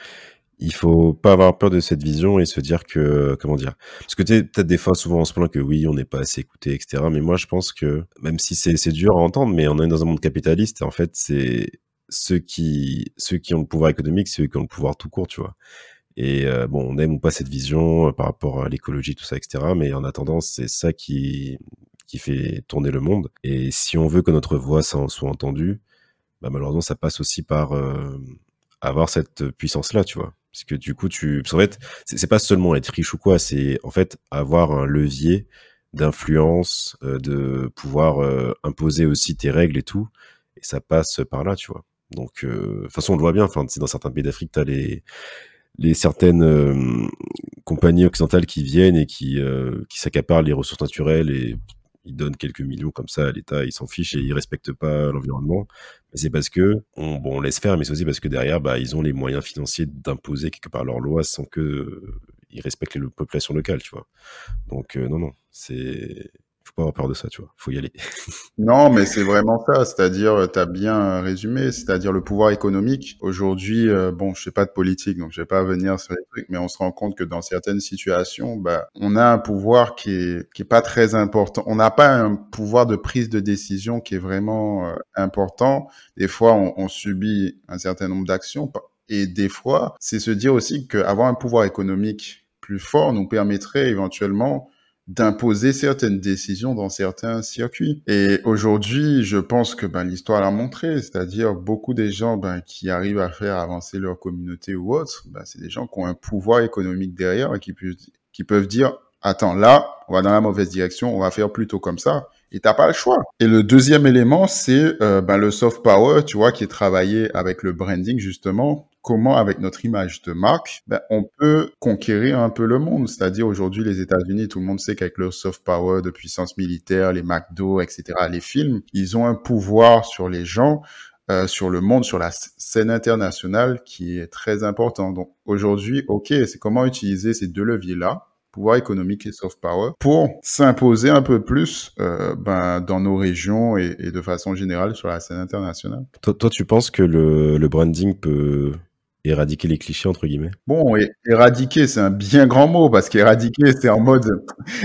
il faut pas avoir peur de cette vision et se dire que comment dire parce que peut-être des fois souvent on se plaint que oui on n'est pas assez écouté etc mais moi je pense que même si c'est dur à entendre mais on est dans un monde capitaliste et en fait c'est ceux qui ceux qui ont le pouvoir économique ceux qui ont le pouvoir tout court tu vois et euh, bon on aime ou pas cette vision euh, par rapport à l'écologie tout ça etc mais en attendant c'est ça qui qui fait tourner le monde et si on veut que notre voix soit entendue bah, malheureusement, ça passe aussi par euh, avoir cette puissance-là, tu vois. Parce que du coup, tu, parce qu'en fait, c'est pas seulement être riche ou quoi, c'est en fait avoir un levier d'influence, euh, de pouvoir euh, imposer aussi tes règles et tout. Et ça passe par là, tu vois. Donc, de toute façon, on le voit bien. Enfin, dans certains pays d'Afrique, t'as les les certaines compagnies occidentales qui viennent et qui qui s'accaparent les ressources naturelles et ils donnent quelques millions comme ça à l'État, ils s'en fichent et ils respectent pas l'environnement. Mais c'est parce que on, laisse faire, mais c'est aussi parce que derrière, bah, ils ont les moyens financiers d'imposer quelque part leurs lois sans que euh, ils respectent les populations locales, tu vois. Donc euh, non, non, c'est pas avoir peur de ça, tu vois. Faut y aller. non, mais c'est vraiment ça. C'est-à-dire, euh, tu as bien résumé. C'est-à-dire le pouvoir économique. Aujourd'hui, euh, bon, je sais pas de politique, donc je vais pas venir sur les trucs, mais on se rend compte que dans certaines situations, bah, on a un pouvoir qui est, qui est pas très important. On n'a pas un pouvoir de prise de décision qui est vraiment euh, important. Des fois, on, on subit un certain nombre d'actions. Et des fois, c'est se dire aussi qu'avoir un pouvoir économique plus fort nous permettrait éventuellement d'imposer certaines décisions dans certains circuits. Et aujourd'hui, je pense que ben, l'histoire l'a montré, c'est-à-dire beaucoup des gens ben, qui arrivent à faire avancer leur communauté ou autre, ben, c'est des gens qui ont un pouvoir économique derrière et qui, peuvent, dire, attends, là, on va dans la mauvaise direction, on va faire plutôt comme ça. Et t'as pas le choix. Et le deuxième élément, c'est euh, ben, le soft power, tu vois, qui est travaillé avec le branding justement comment, avec notre image de marque, ben, on peut conquérir un peu le monde. C'est-à-dire aujourd'hui, les États-Unis, tout le monde sait qu'avec leur soft power de puissance militaire, les McDo, etc., les films, ils ont un pouvoir sur les gens. Euh, sur le monde, sur la scène internationale qui est très important. Donc aujourd'hui, ok, c'est comment utiliser ces deux leviers-là pouvoir économique et soft power pour s'imposer un peu plus euh, ben, dans nos régions et, de façon générale sur la scène internationale. Toi, tu penses que le branding peut éradiquer les clichés entre guillemets Bon, éradiquer, c'est un bien grand mot parce qu'éradiquer, c'est en mode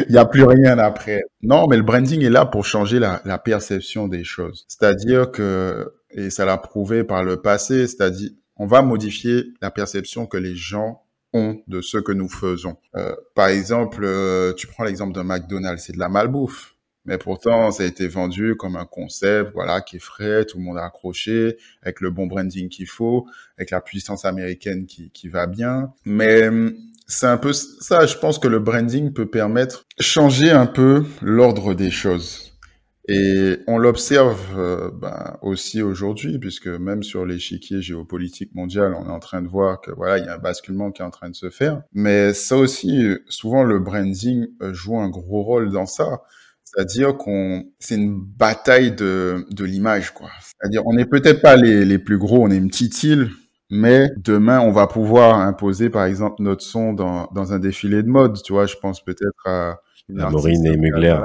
il n'y a plus rien après. Non, mais le branding est là pour changer la, perception des choses. C'est-à-dire que, et ça l'a prouvé par le passé, c'est-à-dire on va modifier la perception que les gens ont de ce que nous faisons. Euh, par exemple, euh, tu prends l'exemple d'un McDonald's, c'est de la malbouffe. Mais pourtant, ça a été vendu comme un concept, voilà, qui est frais, tout le monde a accroché, avec le bon branding qu'il faut, avec la puissance américaine qui, qui va bien. Mais hum, c'est un peu ça, je pense que le branding peut permettre changer un peu l'ordre des choses. Et on l'observe euh, ben, aussi aujourd'hui, puisque même sur l'échiquier géopolitique mondial, on est en train de voir que voilà, il y a un basculement qui est en train de se faire. Mais ça aussi, souvent le branding euh, joue un gros rôle dans ça. C'est-à-dire qu'on, c'est une bataille de, de l'image, quoi. C'est-à-dire, on n'est peut-être pas les, les plus gros, on est une petite île, mais demain, on va pouvoir imposer, par exemple, notre son dans, dans un défilé de mode. Tu vois, je pense peut-être à Maureen et Mugler.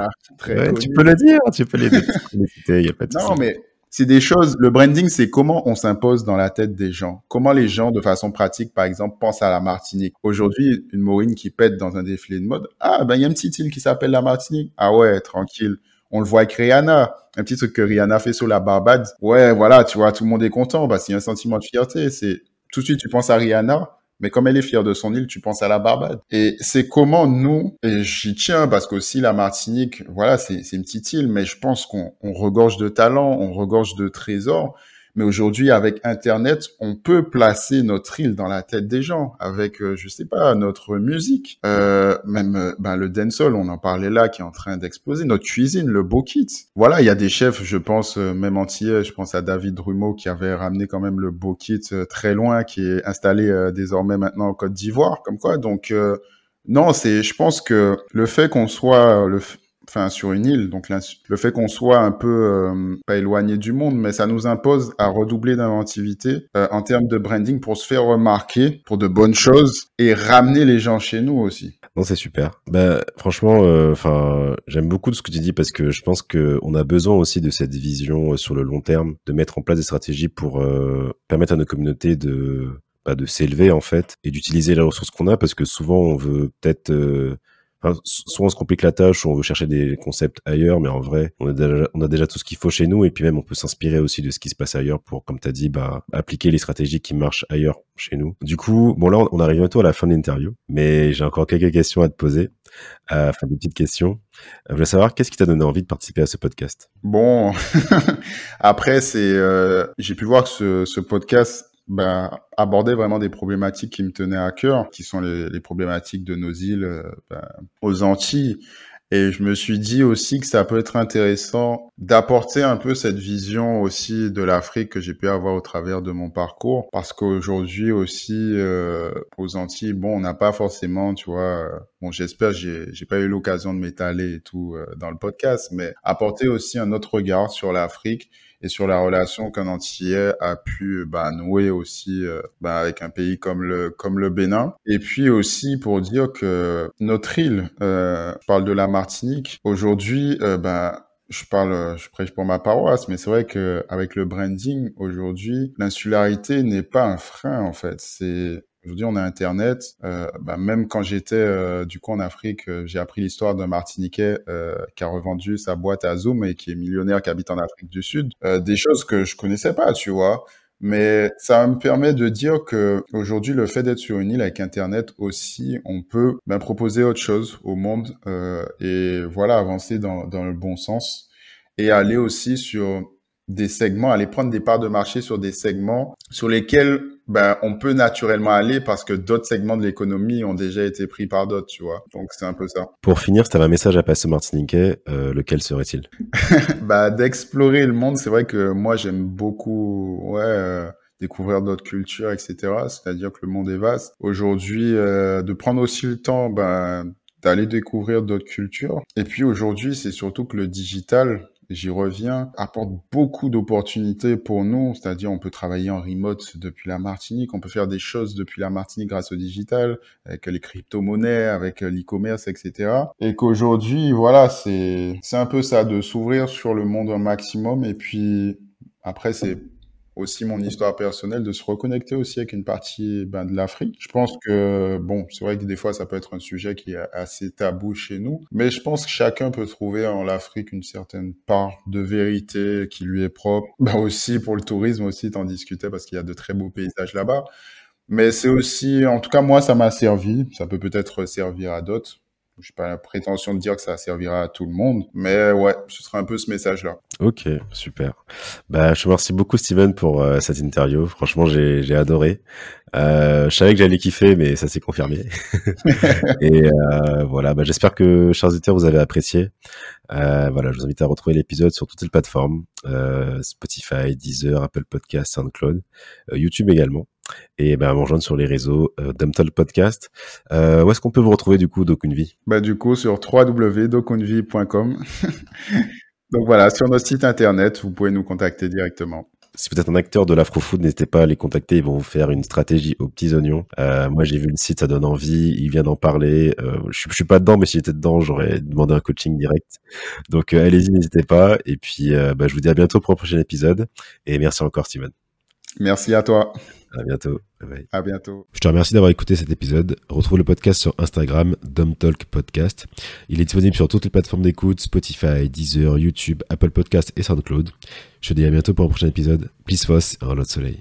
tu peux le dire, tu peux les citer, il n'y a pas de Non, mais c'est des choses, le branding, c'est comment on s'impose dans la tête des gens. Comment les gens, de façon pratique, par exemple, pensent à la Martinique. Aujourd'hui, une Maureen qui pète dans un défilé de mode. Ah, ben, il y a une petite île qui s'appelle la Martinique. Ah ouais, tranquille. On le voit avec Rihanna. Un petit truc que Rihanna fait sur la Barbade. Ouais, voilà, tu vois, tout le monde est content. Bah, c'est un sentiment de fierté. C'est, tout de suite, tu penses à Rihanna. Mais comme elle est fière de son île, tu penses à la Barbade. Et c'est comment nous, et j'y tiens parce qu'aussi la Martinique, voilà, c'est une petite île, mais je pense qu'on regorge de talents, on regorge de trésors. Mais aujourd'hui, avec Internet, on peut placer notre île dans la tête des gens avec, euh, je sais pas, notre musique, euh, même euh, ben, le dancehall, on en parlait là, qui est en train d'exploser, notre cuisine, le beau kit. Voilà, il y a des chefs, je pense, euh, même entiers, je pense à David Drumeau qui avait ramené quand même le beau kit très loin, qui est installé désormais maintenant en Côte d'Ivoire, comme quoi. Donc non, c'est, je pense que le fait qu'on soit le enfin sur une île. Donc le fait qu'on soit un peu euh, pas éloigné du monde, mais ça nous impose à redoubler d'inventivité euh, en termes de branding pour se faire remarquer pour de bonnes choses et ramener les gens chez nous aussi. Non, c'est super. Ben franchement, euh, enfin, j'aime beaucoup ce que tu dis parce que je pense que on a besoin aussi de cette vision sur le long terme, de mettre en place des stratégies pour permettre à nos communautés de bah, de s'élever en fait et d'utiliser les ressources qu'on a parce que souvent on veut peut-être Soit on se complique la tâche, ou on veut chercher des concepts ailleurs, mais en vrai, on a déjà, tout ce qu'il faut chez nous, et puis même on peut s'inspirer aussi de ce qui se passe ailleurs pour, comme tu as dit, bah, appliquer les stratégies qui marchent ailleurs chez nous. Du coup, bon là, on arrive bientôt à la fin de l'interview, mais j'ai encore quelques questions à te poser. enfin, des petites questions. Je voulais savoir, qu'est-ce qui t'a donné envie de participer à ce podcast? Bon, après, c'est, j'ai pu voir que ce podcast ben, abordait vraiment des problématiques qui me tenaient à cœur, qui sont les, problématiques de nos îles ben, aux Antilles. Et je me suis dit aussi que ça peut être intéressant d'apporter un peu cette vision aussi de l'Afrique que j'ai pu avoir au travers de mon parcours. Parce qu'aujourd'hui aussi, euh, aux Antilles, bon, on n'a pas forcément, tu vois, euh, bon, j'espère, j'ai, j'ai pas eu l'occasion de m'étaler et tout euh, dans le podcast, mais apporter aussi un autre regard sur l'Afrique et sur la relation qu'un Antillais a pu bah, nouer aussi euh, bah, avec un pays comme le comme le Bénin. Et puis aussi pour dire que notre île, euh, je parle de la Martinique, aujourd'hui, euh, bah, je parle, je prêche pour ma paroisse, mais c'est vrai que avec le branding aujourd'hui, l'insularité n'est pas un frein en fait. C'est Aujourd'hui, on a Internet. Euh, bah, même quand j'étais euh, du coup en Afrique, euh, j'ai appris l'histoire d'un Martiniquais qui a revendu sa boîte à Zoom et qui est millionnaire, qui habite en Afrique du Sud. des choses que je connaissais pas, tu vois. Mais ça me permet de dire que aujourd'hui, le fait d'être sur une île avec Internet aussi, on peut ben, proposer autre chose au monde et voilà avancer dans le bon sens et aller aussi sur des segments, aller prendre des parts de marché sur des segments sur lesquels ben, on peut naturellement aller parce que d'autres segments de l'économie ont déjà été pris par d'autres, tu vois. Donc c'est un peu ça. Pour finir, si tu avais un message à passer au Martiniquais, euh, lequel serait-il? Bah, D'explorer le monde, c'est vrai que moi j'aime beaucoup ouais, euh, découvrir d'autres cultures, etc. C'est-à-dire que le monde est vaste. Aujourd'hui, euh, de prendre aussi le temps ben, d'aller découvrir d'autres cultures. Et puis aujourd'hui, c'est surtout que le digital, j'y reviens, apporte beaucoup d'opportunités pour nous. C'est-à-dire, on peut travailler en remote depuis la Martinique, on peut faire des choses depuis la Martinique grâce au digital, avec les crypto-monnaies, avec l'e-commerce, etc. Et qu'aujourd'hui, voilà, c'est, c'est un peu ça, de s'ouvrir sur le monde un maximum. Et puis, après, c'est aussi mon histoire personnelle, de se reconnecter aussi avec une partie ben, de l'Afrique. Je pense que, bon, c'est vrai que des fois, ça peut être un sujet qui est assez tabou chez nous, mais je pense que chacun peut trouver en l'Afrique une certaine part de vérité qui lui est propre. Ben aussi, pour le tourisme aussi, t'en discutais parce qu'il y a de très beaux paysages là-bas. Mais c'est aussi, en tout cas, moi, ça m'a servi. Ça peut peut-être servir à d'autres. Je n'ai pas la prétention de dire que ça servira à tout le monde, mais ouais, ce sera un peu ce message-là. Ok, super. Bah, je te remercie beaucoup, Steven, pour euh, cette interview. Franchement, j'ai adoré. Euh, je savais que j'allais kiffer, mais ça s'est confirmé. et euh, voilà, bah, j'espère que, chers auditeurs, vous avez apprécié. Euh, voilà, je vous invite à retrouver l'épisode sur toutes les plateformes euh, Spotify, Deezer, Apple Podcast, SoundCloud, YouTube également. Et ben, me rejoindre sur les réseaux euh, Podcast. Euh, où est-ce qu'on peut vous retrouver du coup, Dokunvi? Bah du coup sur www.dokunvi.com. Donc voilà, sur notre site internet, vous pouvez nous contacter directement si vous êtes un acteur de l'afro-food, n'hésitez pas à les contacter. Ils vont vous faire une stratégie aux petits oignons. Euh, moi, j'ai vu le site, ça donne envie. Il vient d'en parler. Euh, je, je suis pas dedans, mais si j'étais dedans, j'aurais demandé un coaching direct. Donc, euh, allez-y, n'hésitez pas. Et puis, bah, je vous dis à bientôt pour le prochain épisode. Et merci encore, Steven. Merci à toi. À bientôt. À bientôt. Je te remercie d'avoir écouté cet épisode. Retrouve le podcast sur Instagram, Talk Podcast. Il est disponible sur toutes les plateformes d'écoute, Spotify, Deezer, YouTube, Apple Podcast et SoundCloud. Je te dis à bientôt pour un prochain épisode. Peace Foss, un lot de soleil.